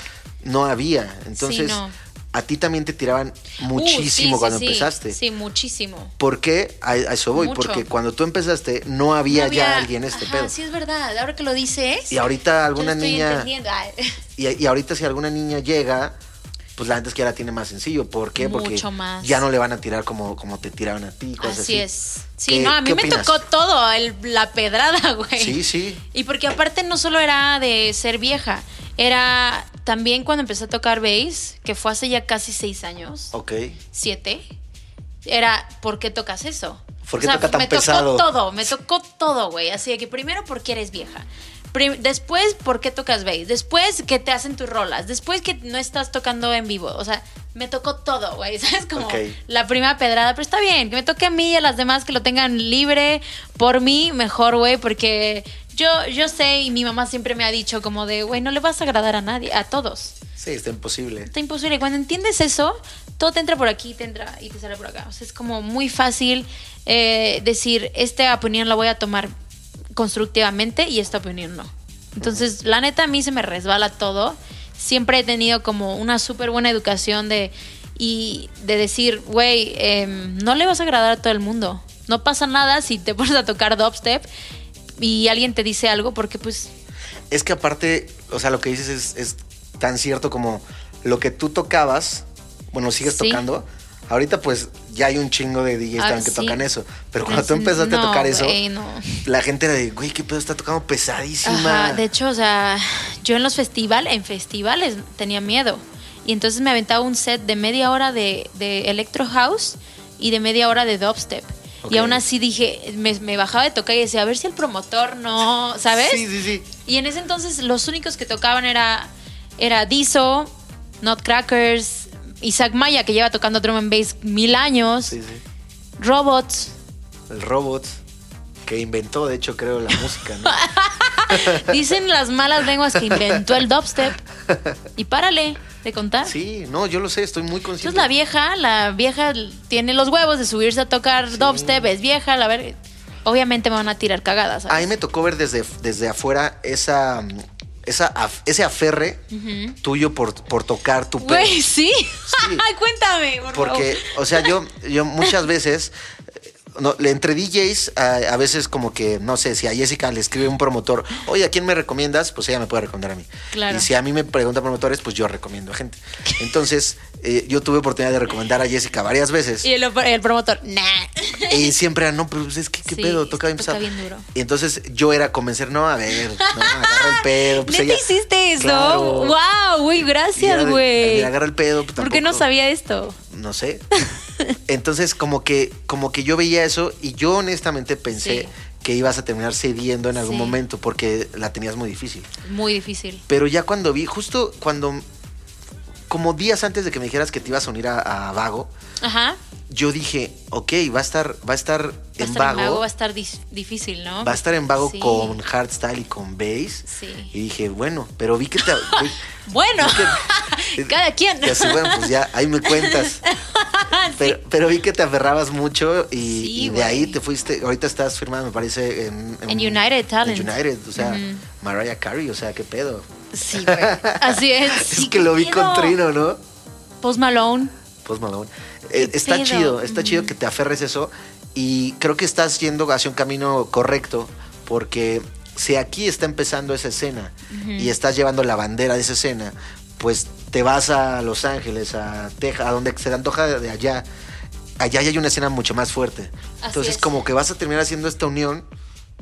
No había. Entonces, no. a ti también te tiraban Uh, muchísimo sí, cuando empezaste. Sí, muchísimo. ¿Por qué? A, a eso voy, Mucho. porque cuando tú empezaste no había, No ya alguien este Ajá, pedo. Sí, es verdad. Ahora que lo dices. Y ahorita alguna yo estoy niña y ahorita si alguna niña llega, pues la gente es que la tiene más sencillo. ¿Por qué? Porque más. ya no le van a tirar como, como te tiraban a ti, cosas Así así. es. Sí, ¿Qué- no, a mí me opinas? tocó todo, el- la pedrada, güey. Sí, sí. Y porque aparte no solo era de ser vieja, era también cuando empecé a tocar bass, que fue hace ya casi seis años, Ok. siete, era ¿por qué tocas eso? ¿Por qué toca tan me pesado? tocó todo, me tocó todo, güey. Así de que primero porque eres vieja. Después, ¿por qué tocas bass? Después, que te hacen tus rolas? Después, que no estás tocando en vivo. O sea, me tocó todo, güey. ¿Sabes? Como la primera pedrada. Pero está bien, que me toque a mí y a las demás que lo tengan libre. Por mí, mejor, güey. Porque yo, yo sé y mi mamá siempre me ha dicho como de, güey, no le vas a agradar a nadie, a todos. Sí, está imposible. Está imposible. Cuando entiendes eso, todo te entra por aquí, te entra y te sale por acá. O sea, es como muy fácil eh, decir, esta opinión la voy a tomar constructivamente y esta opinión no. Entonces, la neta, a mí se me resbala todo. Siempre he tenido como una súper buena educación de, y de decir, güey, em, no le vas a agradar a todo el mundo. No pasa nada si te pones a tocar dubstep y alguien te dice algo porque pues Es que aparte, o sea, lo que dices es, es tan cierto como lo que tú tocabas, bueno, sigues Sí. tocando. Ahorita pues ya hay un chingo de DJs Ah, también que sí. tocan eso. Pero cuando tú empezaste a tocar eso, no. la gente era de, güey, qué pedo, está tocando pesadísima. Ajá, de hecho, o sea, yo en los festivales, en festivales tenía miedo. Y entonces me aventaba un set de media hora de, de Electro House y de media hora de dubstep. Ok. Y aún así dije, me, me bajaba de tocar y decía, a ver si el promotor no, ¿sabes? Sí, sí, sí. Y en ese entonces los únicos que tocaban era, era Dizo, Nutcrackers, Isaac Maya, que lleva tocando drum and bass mil años, Sí, sí. Robots. El robot que inventó, de hecho, creo, la música, ¿no? Dicen las malas lenguas que inventó el dubstep. Y párale de contar. Sí, no, yo lo sé, estoy muy consciente. Entonces la vieja, la vieja tiene los huevos de subirse a tocar dubstep, es vieja, la ver. Obviamente me van a tirar cagadas. ¿sabes? A mí me tocó ver desde, desde afuera esa, esa af- ese aferre tuyo por, por tocar tu pelo. Güey, sí. Cuéntame, por Porque, favor. o sea, yo, yo muchas veces, no, le- entre DJs, a, a veces como que, no sé, si a Jessica le escribe un promotor, oye, ¿a quién me recomiendas? Pues ella me puede recomendar a mí. Claro. Y si a mí me preguntan promotores, pues yo recomiendo a gente. Entonces, eh, yo tuve oportunidad de recomendar a Jessica varias veces. Y el, el promotor, nah. Y siempre era, no, pues es que, ¿qué Sí, pedo? Toca bien pesado. bien duro. Y entonces yo era convencer, no, a ver, no, agarra el pedo. Pues ¿Neta ella- hiciste eso? Claro. ¡Wow! Güey, gracias, güey. "Mira, agarra el pedo. pues, ¿Por qué no sabía esto? No sé. Entonces, como que, como que yo veía eso y yo honestamente pensé Sí. que ibas a terminar cediendo en algún Sí. momento porque la tenías muy difícil. Muy difícil. Pero ya cuando vi, justo cuando, como días antes de que me dijeras que te ibas a unir a, a Vago, Ajá. yo dije, ok, va a estar, va a estar Va a en estar en Vago. vago, va a estar difícil, ¿no? Va a estar en vago Sí. con hardstyle y con bass. Sí. Y dije, bueno, pero vi que te. Bueno, que- cada quien. Y así, bueno, pues ya, ahí me cuentas. Pero, pero vi que te aferrabas mucho y, Sí, y de ahí te fuiste. Ahorita estás firmada, me parece, en, En United Talent. En United, o sea. Mariah Carey, o sea, qué pedo. Sí, güey. Así es. es que lo vi con. Trino, ¿no? Post Malone. Post Malone. Eh, está pedo? chido, está chido que te aferres eso. Y creo que estás yendo hacia un camino correcto. Porque si aquí está empezando esa escena y estás llevando la bandera de esa escena, pues te vas a Los Ángeles, a Texas, a donde se te antoja de allá. Allá ya hay una escena mucho más fuerte. Así Entonces, es. como que vas a terminar haciendo esta unión.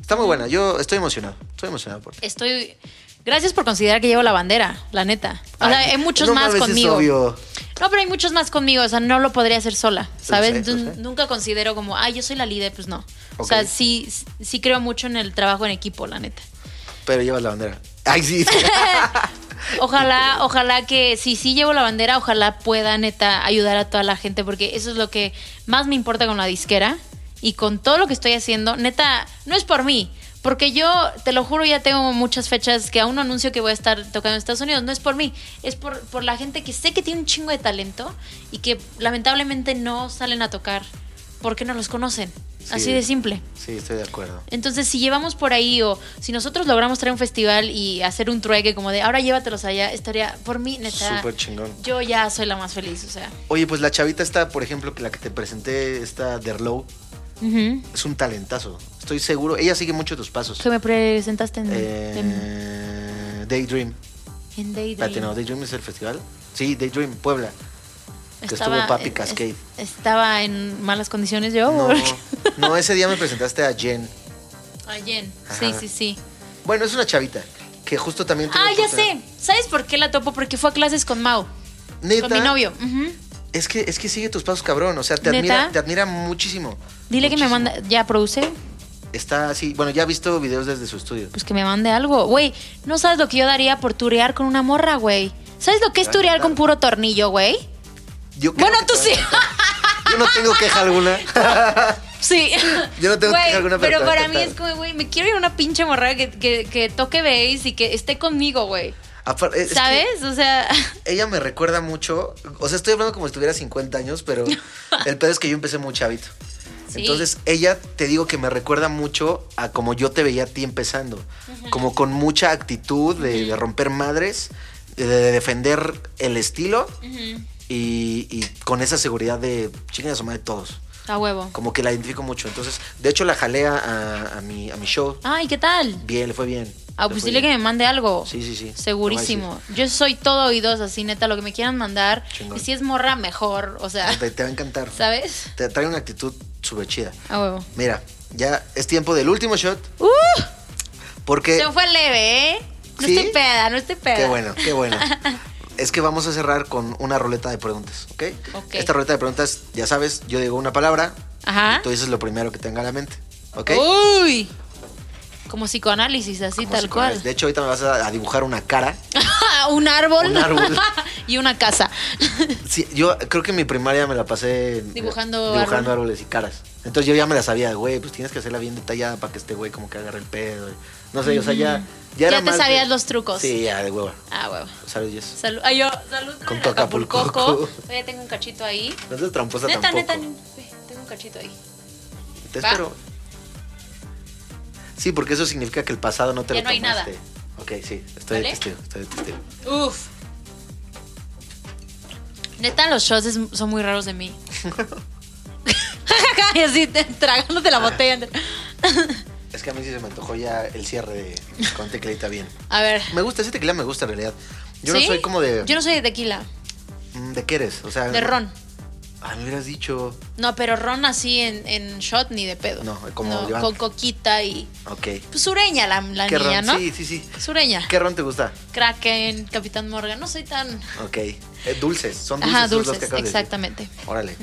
Está muy buena. Yo estoy emocionado. Estoy emocionado por ti. Estoy. Gracias por considerar que llevo la bandera, la neta. O sea, Ay, hay muchos no más conmigo. obvio. No, pero hay muchos más conmigo. O sea, no lo podría hacer sola, ¿sabes? sé, lo Entonces, sé. Nunca considero como, ay, yo soy la líder, pues no. O sea, sí, sí creo mucho en el trabajo en equipo, la neta. Pero llevas la bandera. Ay, sí. Ojalá, ojalá que si sí llevo la bandera, ojalá pueda neta ayudar a toda la gente, porque eso es lo que más me importa con la disquera y con todo lo que estoy haciendo. Neta, no es por mí, porque yo, te lo juro, ya tengo muchas fechas que aún no anuncio que voy a estar tocando en Estados Unidos. No es por mí, es por, por la gente que sé que tiene un chingo de talento y que lamentablemente no salen a tocar porque no los conocen. Así Sí. de simple. Sí, estoy de acuerdo. Entonces, si llevamos por ahí o si nosotros logramos traer un festival y hacer un trueque como de ahora llévatelos allá, estaría por mí, neta. Súper chingón. Yo ya soy la más feliz, o sea. Oye, pues la chavita está, por ejemplo, que la que te presenté, esta Derlow, ujú. es un talentazo. Estoy seguro. Ella sigue mucho tus pasos. Que me presentaste en, Eh, Daydream. en, en Daydream. Espérate, no, Daydream es el festival. Sí, Daydream, Puebla. Que Estaba- estuvo Papi es- Cascade. Estaba en malas condiciones yo. No, ese día me presentaste a Jen. A Jen. Sí, Ajá. sí, sí. Bueno, es una chavita que justo también tuvo Ah, ya sé. ¿Sabes por qué la topo? Porque fue a clases con Mau. ¿Neta? Con mi novio. Es que, es que sigue tus pasos, cabrón. O sea, te ¿Neta? admira, te admira muchísimo. Dile que me manda. ¿Ya produce? Está así. Bueno, ya he visto videos desde su estudio. Pues que me mande algo. Güey, no sabes lo que yo daría por turear con una morra, güey. ¿Sabes lo que es turear con puro tornillo, güey? Yo creo Bueno, que tú sí. Yo no tengo queja alguna. Sí. Yo no tengo queja alguna, pero para mí es como, güey, me quiero ir a una pinche morra que, que, que toque bass y que esté conmigo, güey. ¿Sabes? O sea, ella me recuerda mucho. O sea, estoy hablando como si tuviera 50 años, pero el pedo es que yo empecé muy chavito. Sí. Entonces, ella te digo que me recuerda mucho a como yo te veía a ti empezando. Como con mucha actitud de, de romper madres, de, de defender el estilo y, y con esa seguridad de chinguen a su madre todos. a huevo. Como que la identifico mucho. Entonces, de hecho, la jalé a, mi, a mi show. Ay, ¿qué tal? Bien, le fue bien. Ah, pues dile que me mande algo. Sí, sí, sí. Segurísimo. Yo soy todo oídos, así, neta, lo que me quieran mandar. Chingón. Y si es morra, mejor. O sea, Te, te va a encantar. ¿sabes? Te trae una actitud súper chida. A huevo. Mira, ya es tiempo del último shot. ¡Uh! Porque. Se fue leve, ¿eh? No ¿Sí? estoy peda, no estoy peda. Qué bueno, qué bueno. es que vamos a cerrar con una roleta de preguntas, ¿ok? Ok. Esta roleta de preguntas, ya sabes, yo digo una palabra, Ajá. tú dices lo primero que tenga a la mente, ¿ok? Uy. Como psicoanálisis, así Como tal cual. De hecho, ahorita me vas a, dibujar una cara. un árbol. Un árbol. y una casa. Sí, yo creo que en mi primaria me la pasé Dibujando dibujando árbol. árboles y caras. Entonces yo ya me la sabía, güey, pues tienes que hacerla bien detallada para que este güey como que agarre el pedo. No sé, o sea, ya. Ya, Ya te de- sabías los trucos. Sí, ya, de huevo. Ah, huevo. Salud. Salud. Ay, yo, salud Con tu Acapulco. Acapulcoco. Todavía tengo un cachito ahí. No seas tramposa Neta, tampoco. neta, ve, tengo un cachito ahí. Te Va. espero. Sí, porque eso significa que el pasado no te Ya lo no hay nada. tomaste. Ok, sí, estoy de testigo, estoy de testigo. Uf. Neta, los shots son muy raros de mí. y así, te- tragándote la botella. Es que a mí sí se me antojó ya el cierre de con tequilita bien. A ver. Me gusta, ese tequila me gusta en realidad. Yo ¿Sí? no soy como de... Yo no soy de tequila, Mm, ¿De qué eres? O sea... de ron. Ah, me hubieras dicho... No, pero ron así en, en shot ni de pedo. No, como Iván. con coquita y. Ok. Pues sureña la, la ¿Qué niña, ron? ¿no? Sí, sí, sí. Sureña. ¿Qué ron te gusta? Kraken, Capitán Morgan. No soy tan. Ok. Eh, dulces, son dulces. Ajá, dulces, que acabas de decir. exactamente. Órale.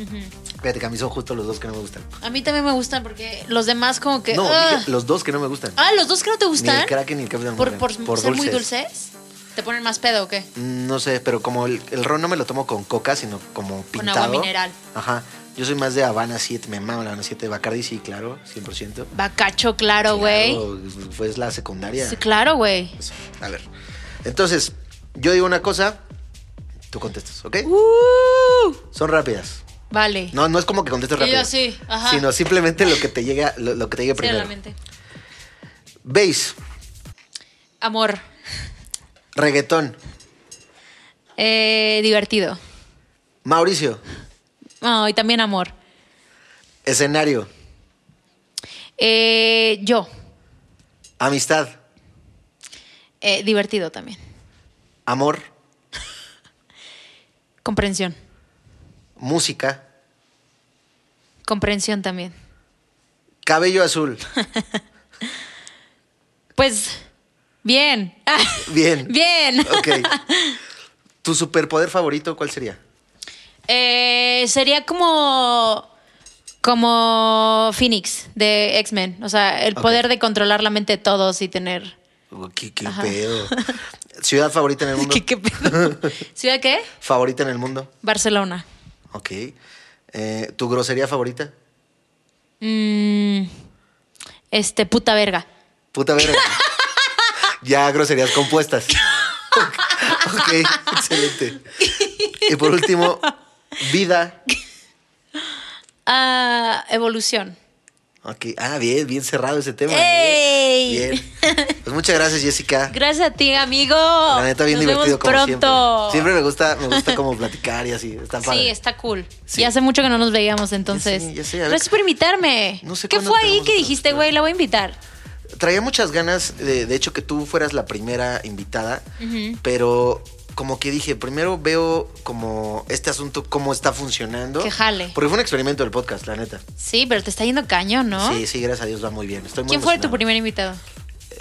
Fíjate que a mí son justo los dos que no me gustan. A mí también me gustan porque los demás, como que. No, los dos que no me gustan. Ah, los dos que no te Ni gustan. el Kraken ni el Capitán por, Morgan. por, ser muy dulces. ¿Te ponen más pedo o qué? Mm, No sé, pero como el, el ron no me lo tomo con coca, sino como pintado. agua mineral. Ajá. Yo soy más de Habana 7, me mama la Habana 7. Bacardi sí, claro, 100%. Bacacho, claro, güey. Claro, Fue la secundaria. Sí, claro, güey. A ver. Entonces, yo digo una cosa, tú contestas, ¿ok? Uh, Son rápidas. vale. No, no es como que contestes rápido. yo así, ajá. Sino simplemente lo que te llega, lo, lo que te llegue Sí, primero. Bass, Amor. Reggaetón, Eh, divertido. Mauricio, Oh, y también amor. escenario, Eh, yo. amistad, Eh, divertido también. amor, Comprensión. música, Comprensión también. cabello azul. Pues, bien. Bien. bien. Ok. ¿Tu superpoder favorito cuál sería? Eh, sería como. Como Phoenix de X-Men. O sea, el poder de controlar la mente de todos y tener. Oh, ¿Qué, qué pedo? ¿Ciudad favorita en el mundo? ¿Qué, qué pedo? ¿Ciudad qué? ¿Favorita en el mundo? Barcelona. Ok. Eh, ¿Tu grosería favorita? Mm, este, puta verga. Puta verga. Ya groserías compuestas. ok, excelente. Y por último, vida. Ah, evolución. Ok. Ah, bien, bien cerrado ese tema. ¡Ey! Bien. Pues muchas gracias, Jessica. Gracias a ti, amigo. La neta, bien Nos divertido vemos como pronto. siempre. Siempre me gusta, me gusta como platicar y así. Está padre. Sí, está cool. Sí. Y hace mucho que no nos veíamos, entonces. Ya sé, ya sé. Gracias por invitarme. No sé ¿Qué cuándo fue ahí que dijiste, güey? La voy a invitar. Traía muchas ganas, de, de hecho, que tú fueras la primera invitada, pero como que dije, primero veo como este asunto, cómo está funcionando. Que jale. Porque fue un experimento del podcast, la neta. Sí, pero te está yendo cañón, ¿no? Sí, sí, gracias a Dios va muy bien. Estoy muy ¿Quién fue tu primer invitado?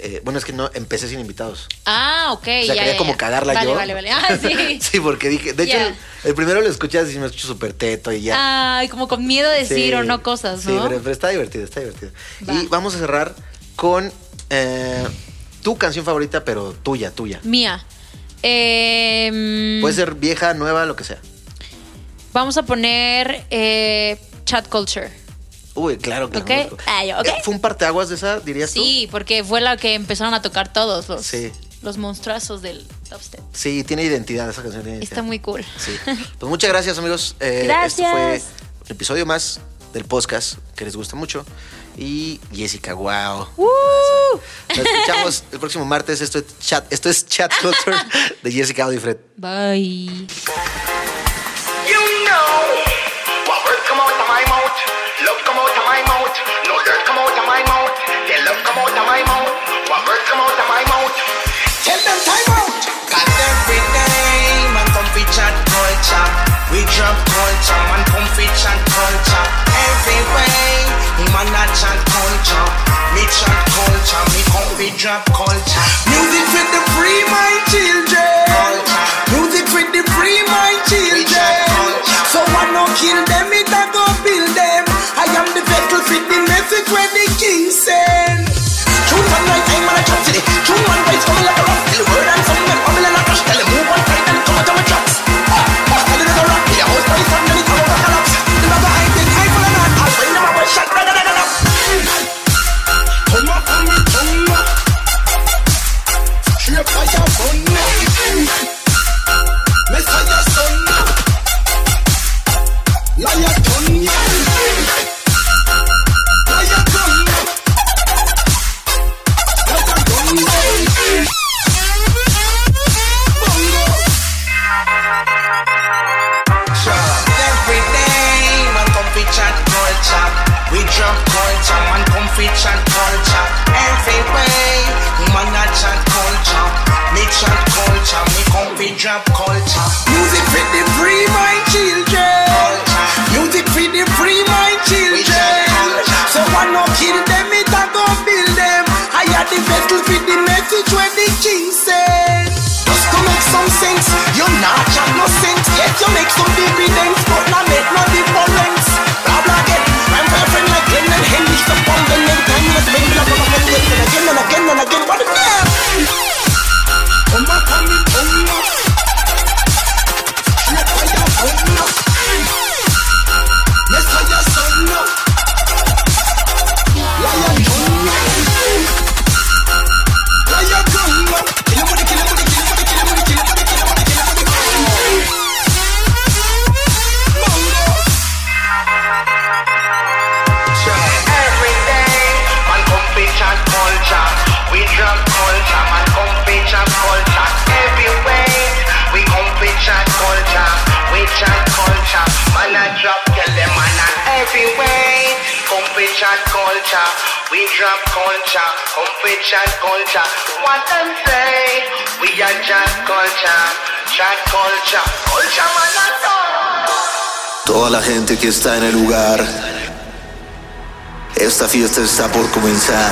Eh, bueno, es que no, empecé sin invitados. Ah, ok. O sea, ya, quería ya, como ya. cagarla vale, yo. Vale, vale, Ah, sí. sí, porque dije, de hecho, el, el primero lo escuchas y me escucho súper teto y ya. Ay, como con miedo de decir Sí, o no cosas, Sí, ¿no? pero, pero está divertido, está divertido. Va. Y vamos a cerrar con eh, tu canción favorita, pero tuya, tuya. Mía. Eh, mm, Puede ser vieja, nueva, lo que sea. Vamos a poner eh, chat culture. Uy, claro que Ok. la conozco. Ah. Eh, ¿Fue un parteaguas de esa, dirías tú? Sí, porque fue la que empezaron a tocar todos los, Sí. los monstruazos del dubstep. Sí, tiene identidad esa canción. tiene Está identidad. muy cool. Sí. Pues muchas gracias, amigos. Eh, Gracias. Este fue un episodio más del podcast que les gusta mucho. Y Jessica, wow. ¡Woo! Nos escuchamos el próximo martes. Esto es Chat, esto es chat Culture de Jessica Audifred. Bye. You know what words come out of my mouth, love come out of my mouth, no dirt come out of my mouth, then love come out of my mouth. What words come out of my mouth? Tell them time out. Cause every day man come fi chat culture, we drop culture, man come fi chat culture. Every way man a chat culture, me chat culture, me come fi drop culture. Music with the free my children. Culture. Music with the free my children. So I no kill them, it a go build them. I am the vessel fit the message where the king send. You're not just no sense, yet you make some dividends, but not make no difference. rich and culture. What them say? We are jack culture, jack culture, culture manatón. Toda la gente que está en el lugar. Esta fiesta está por comenzar.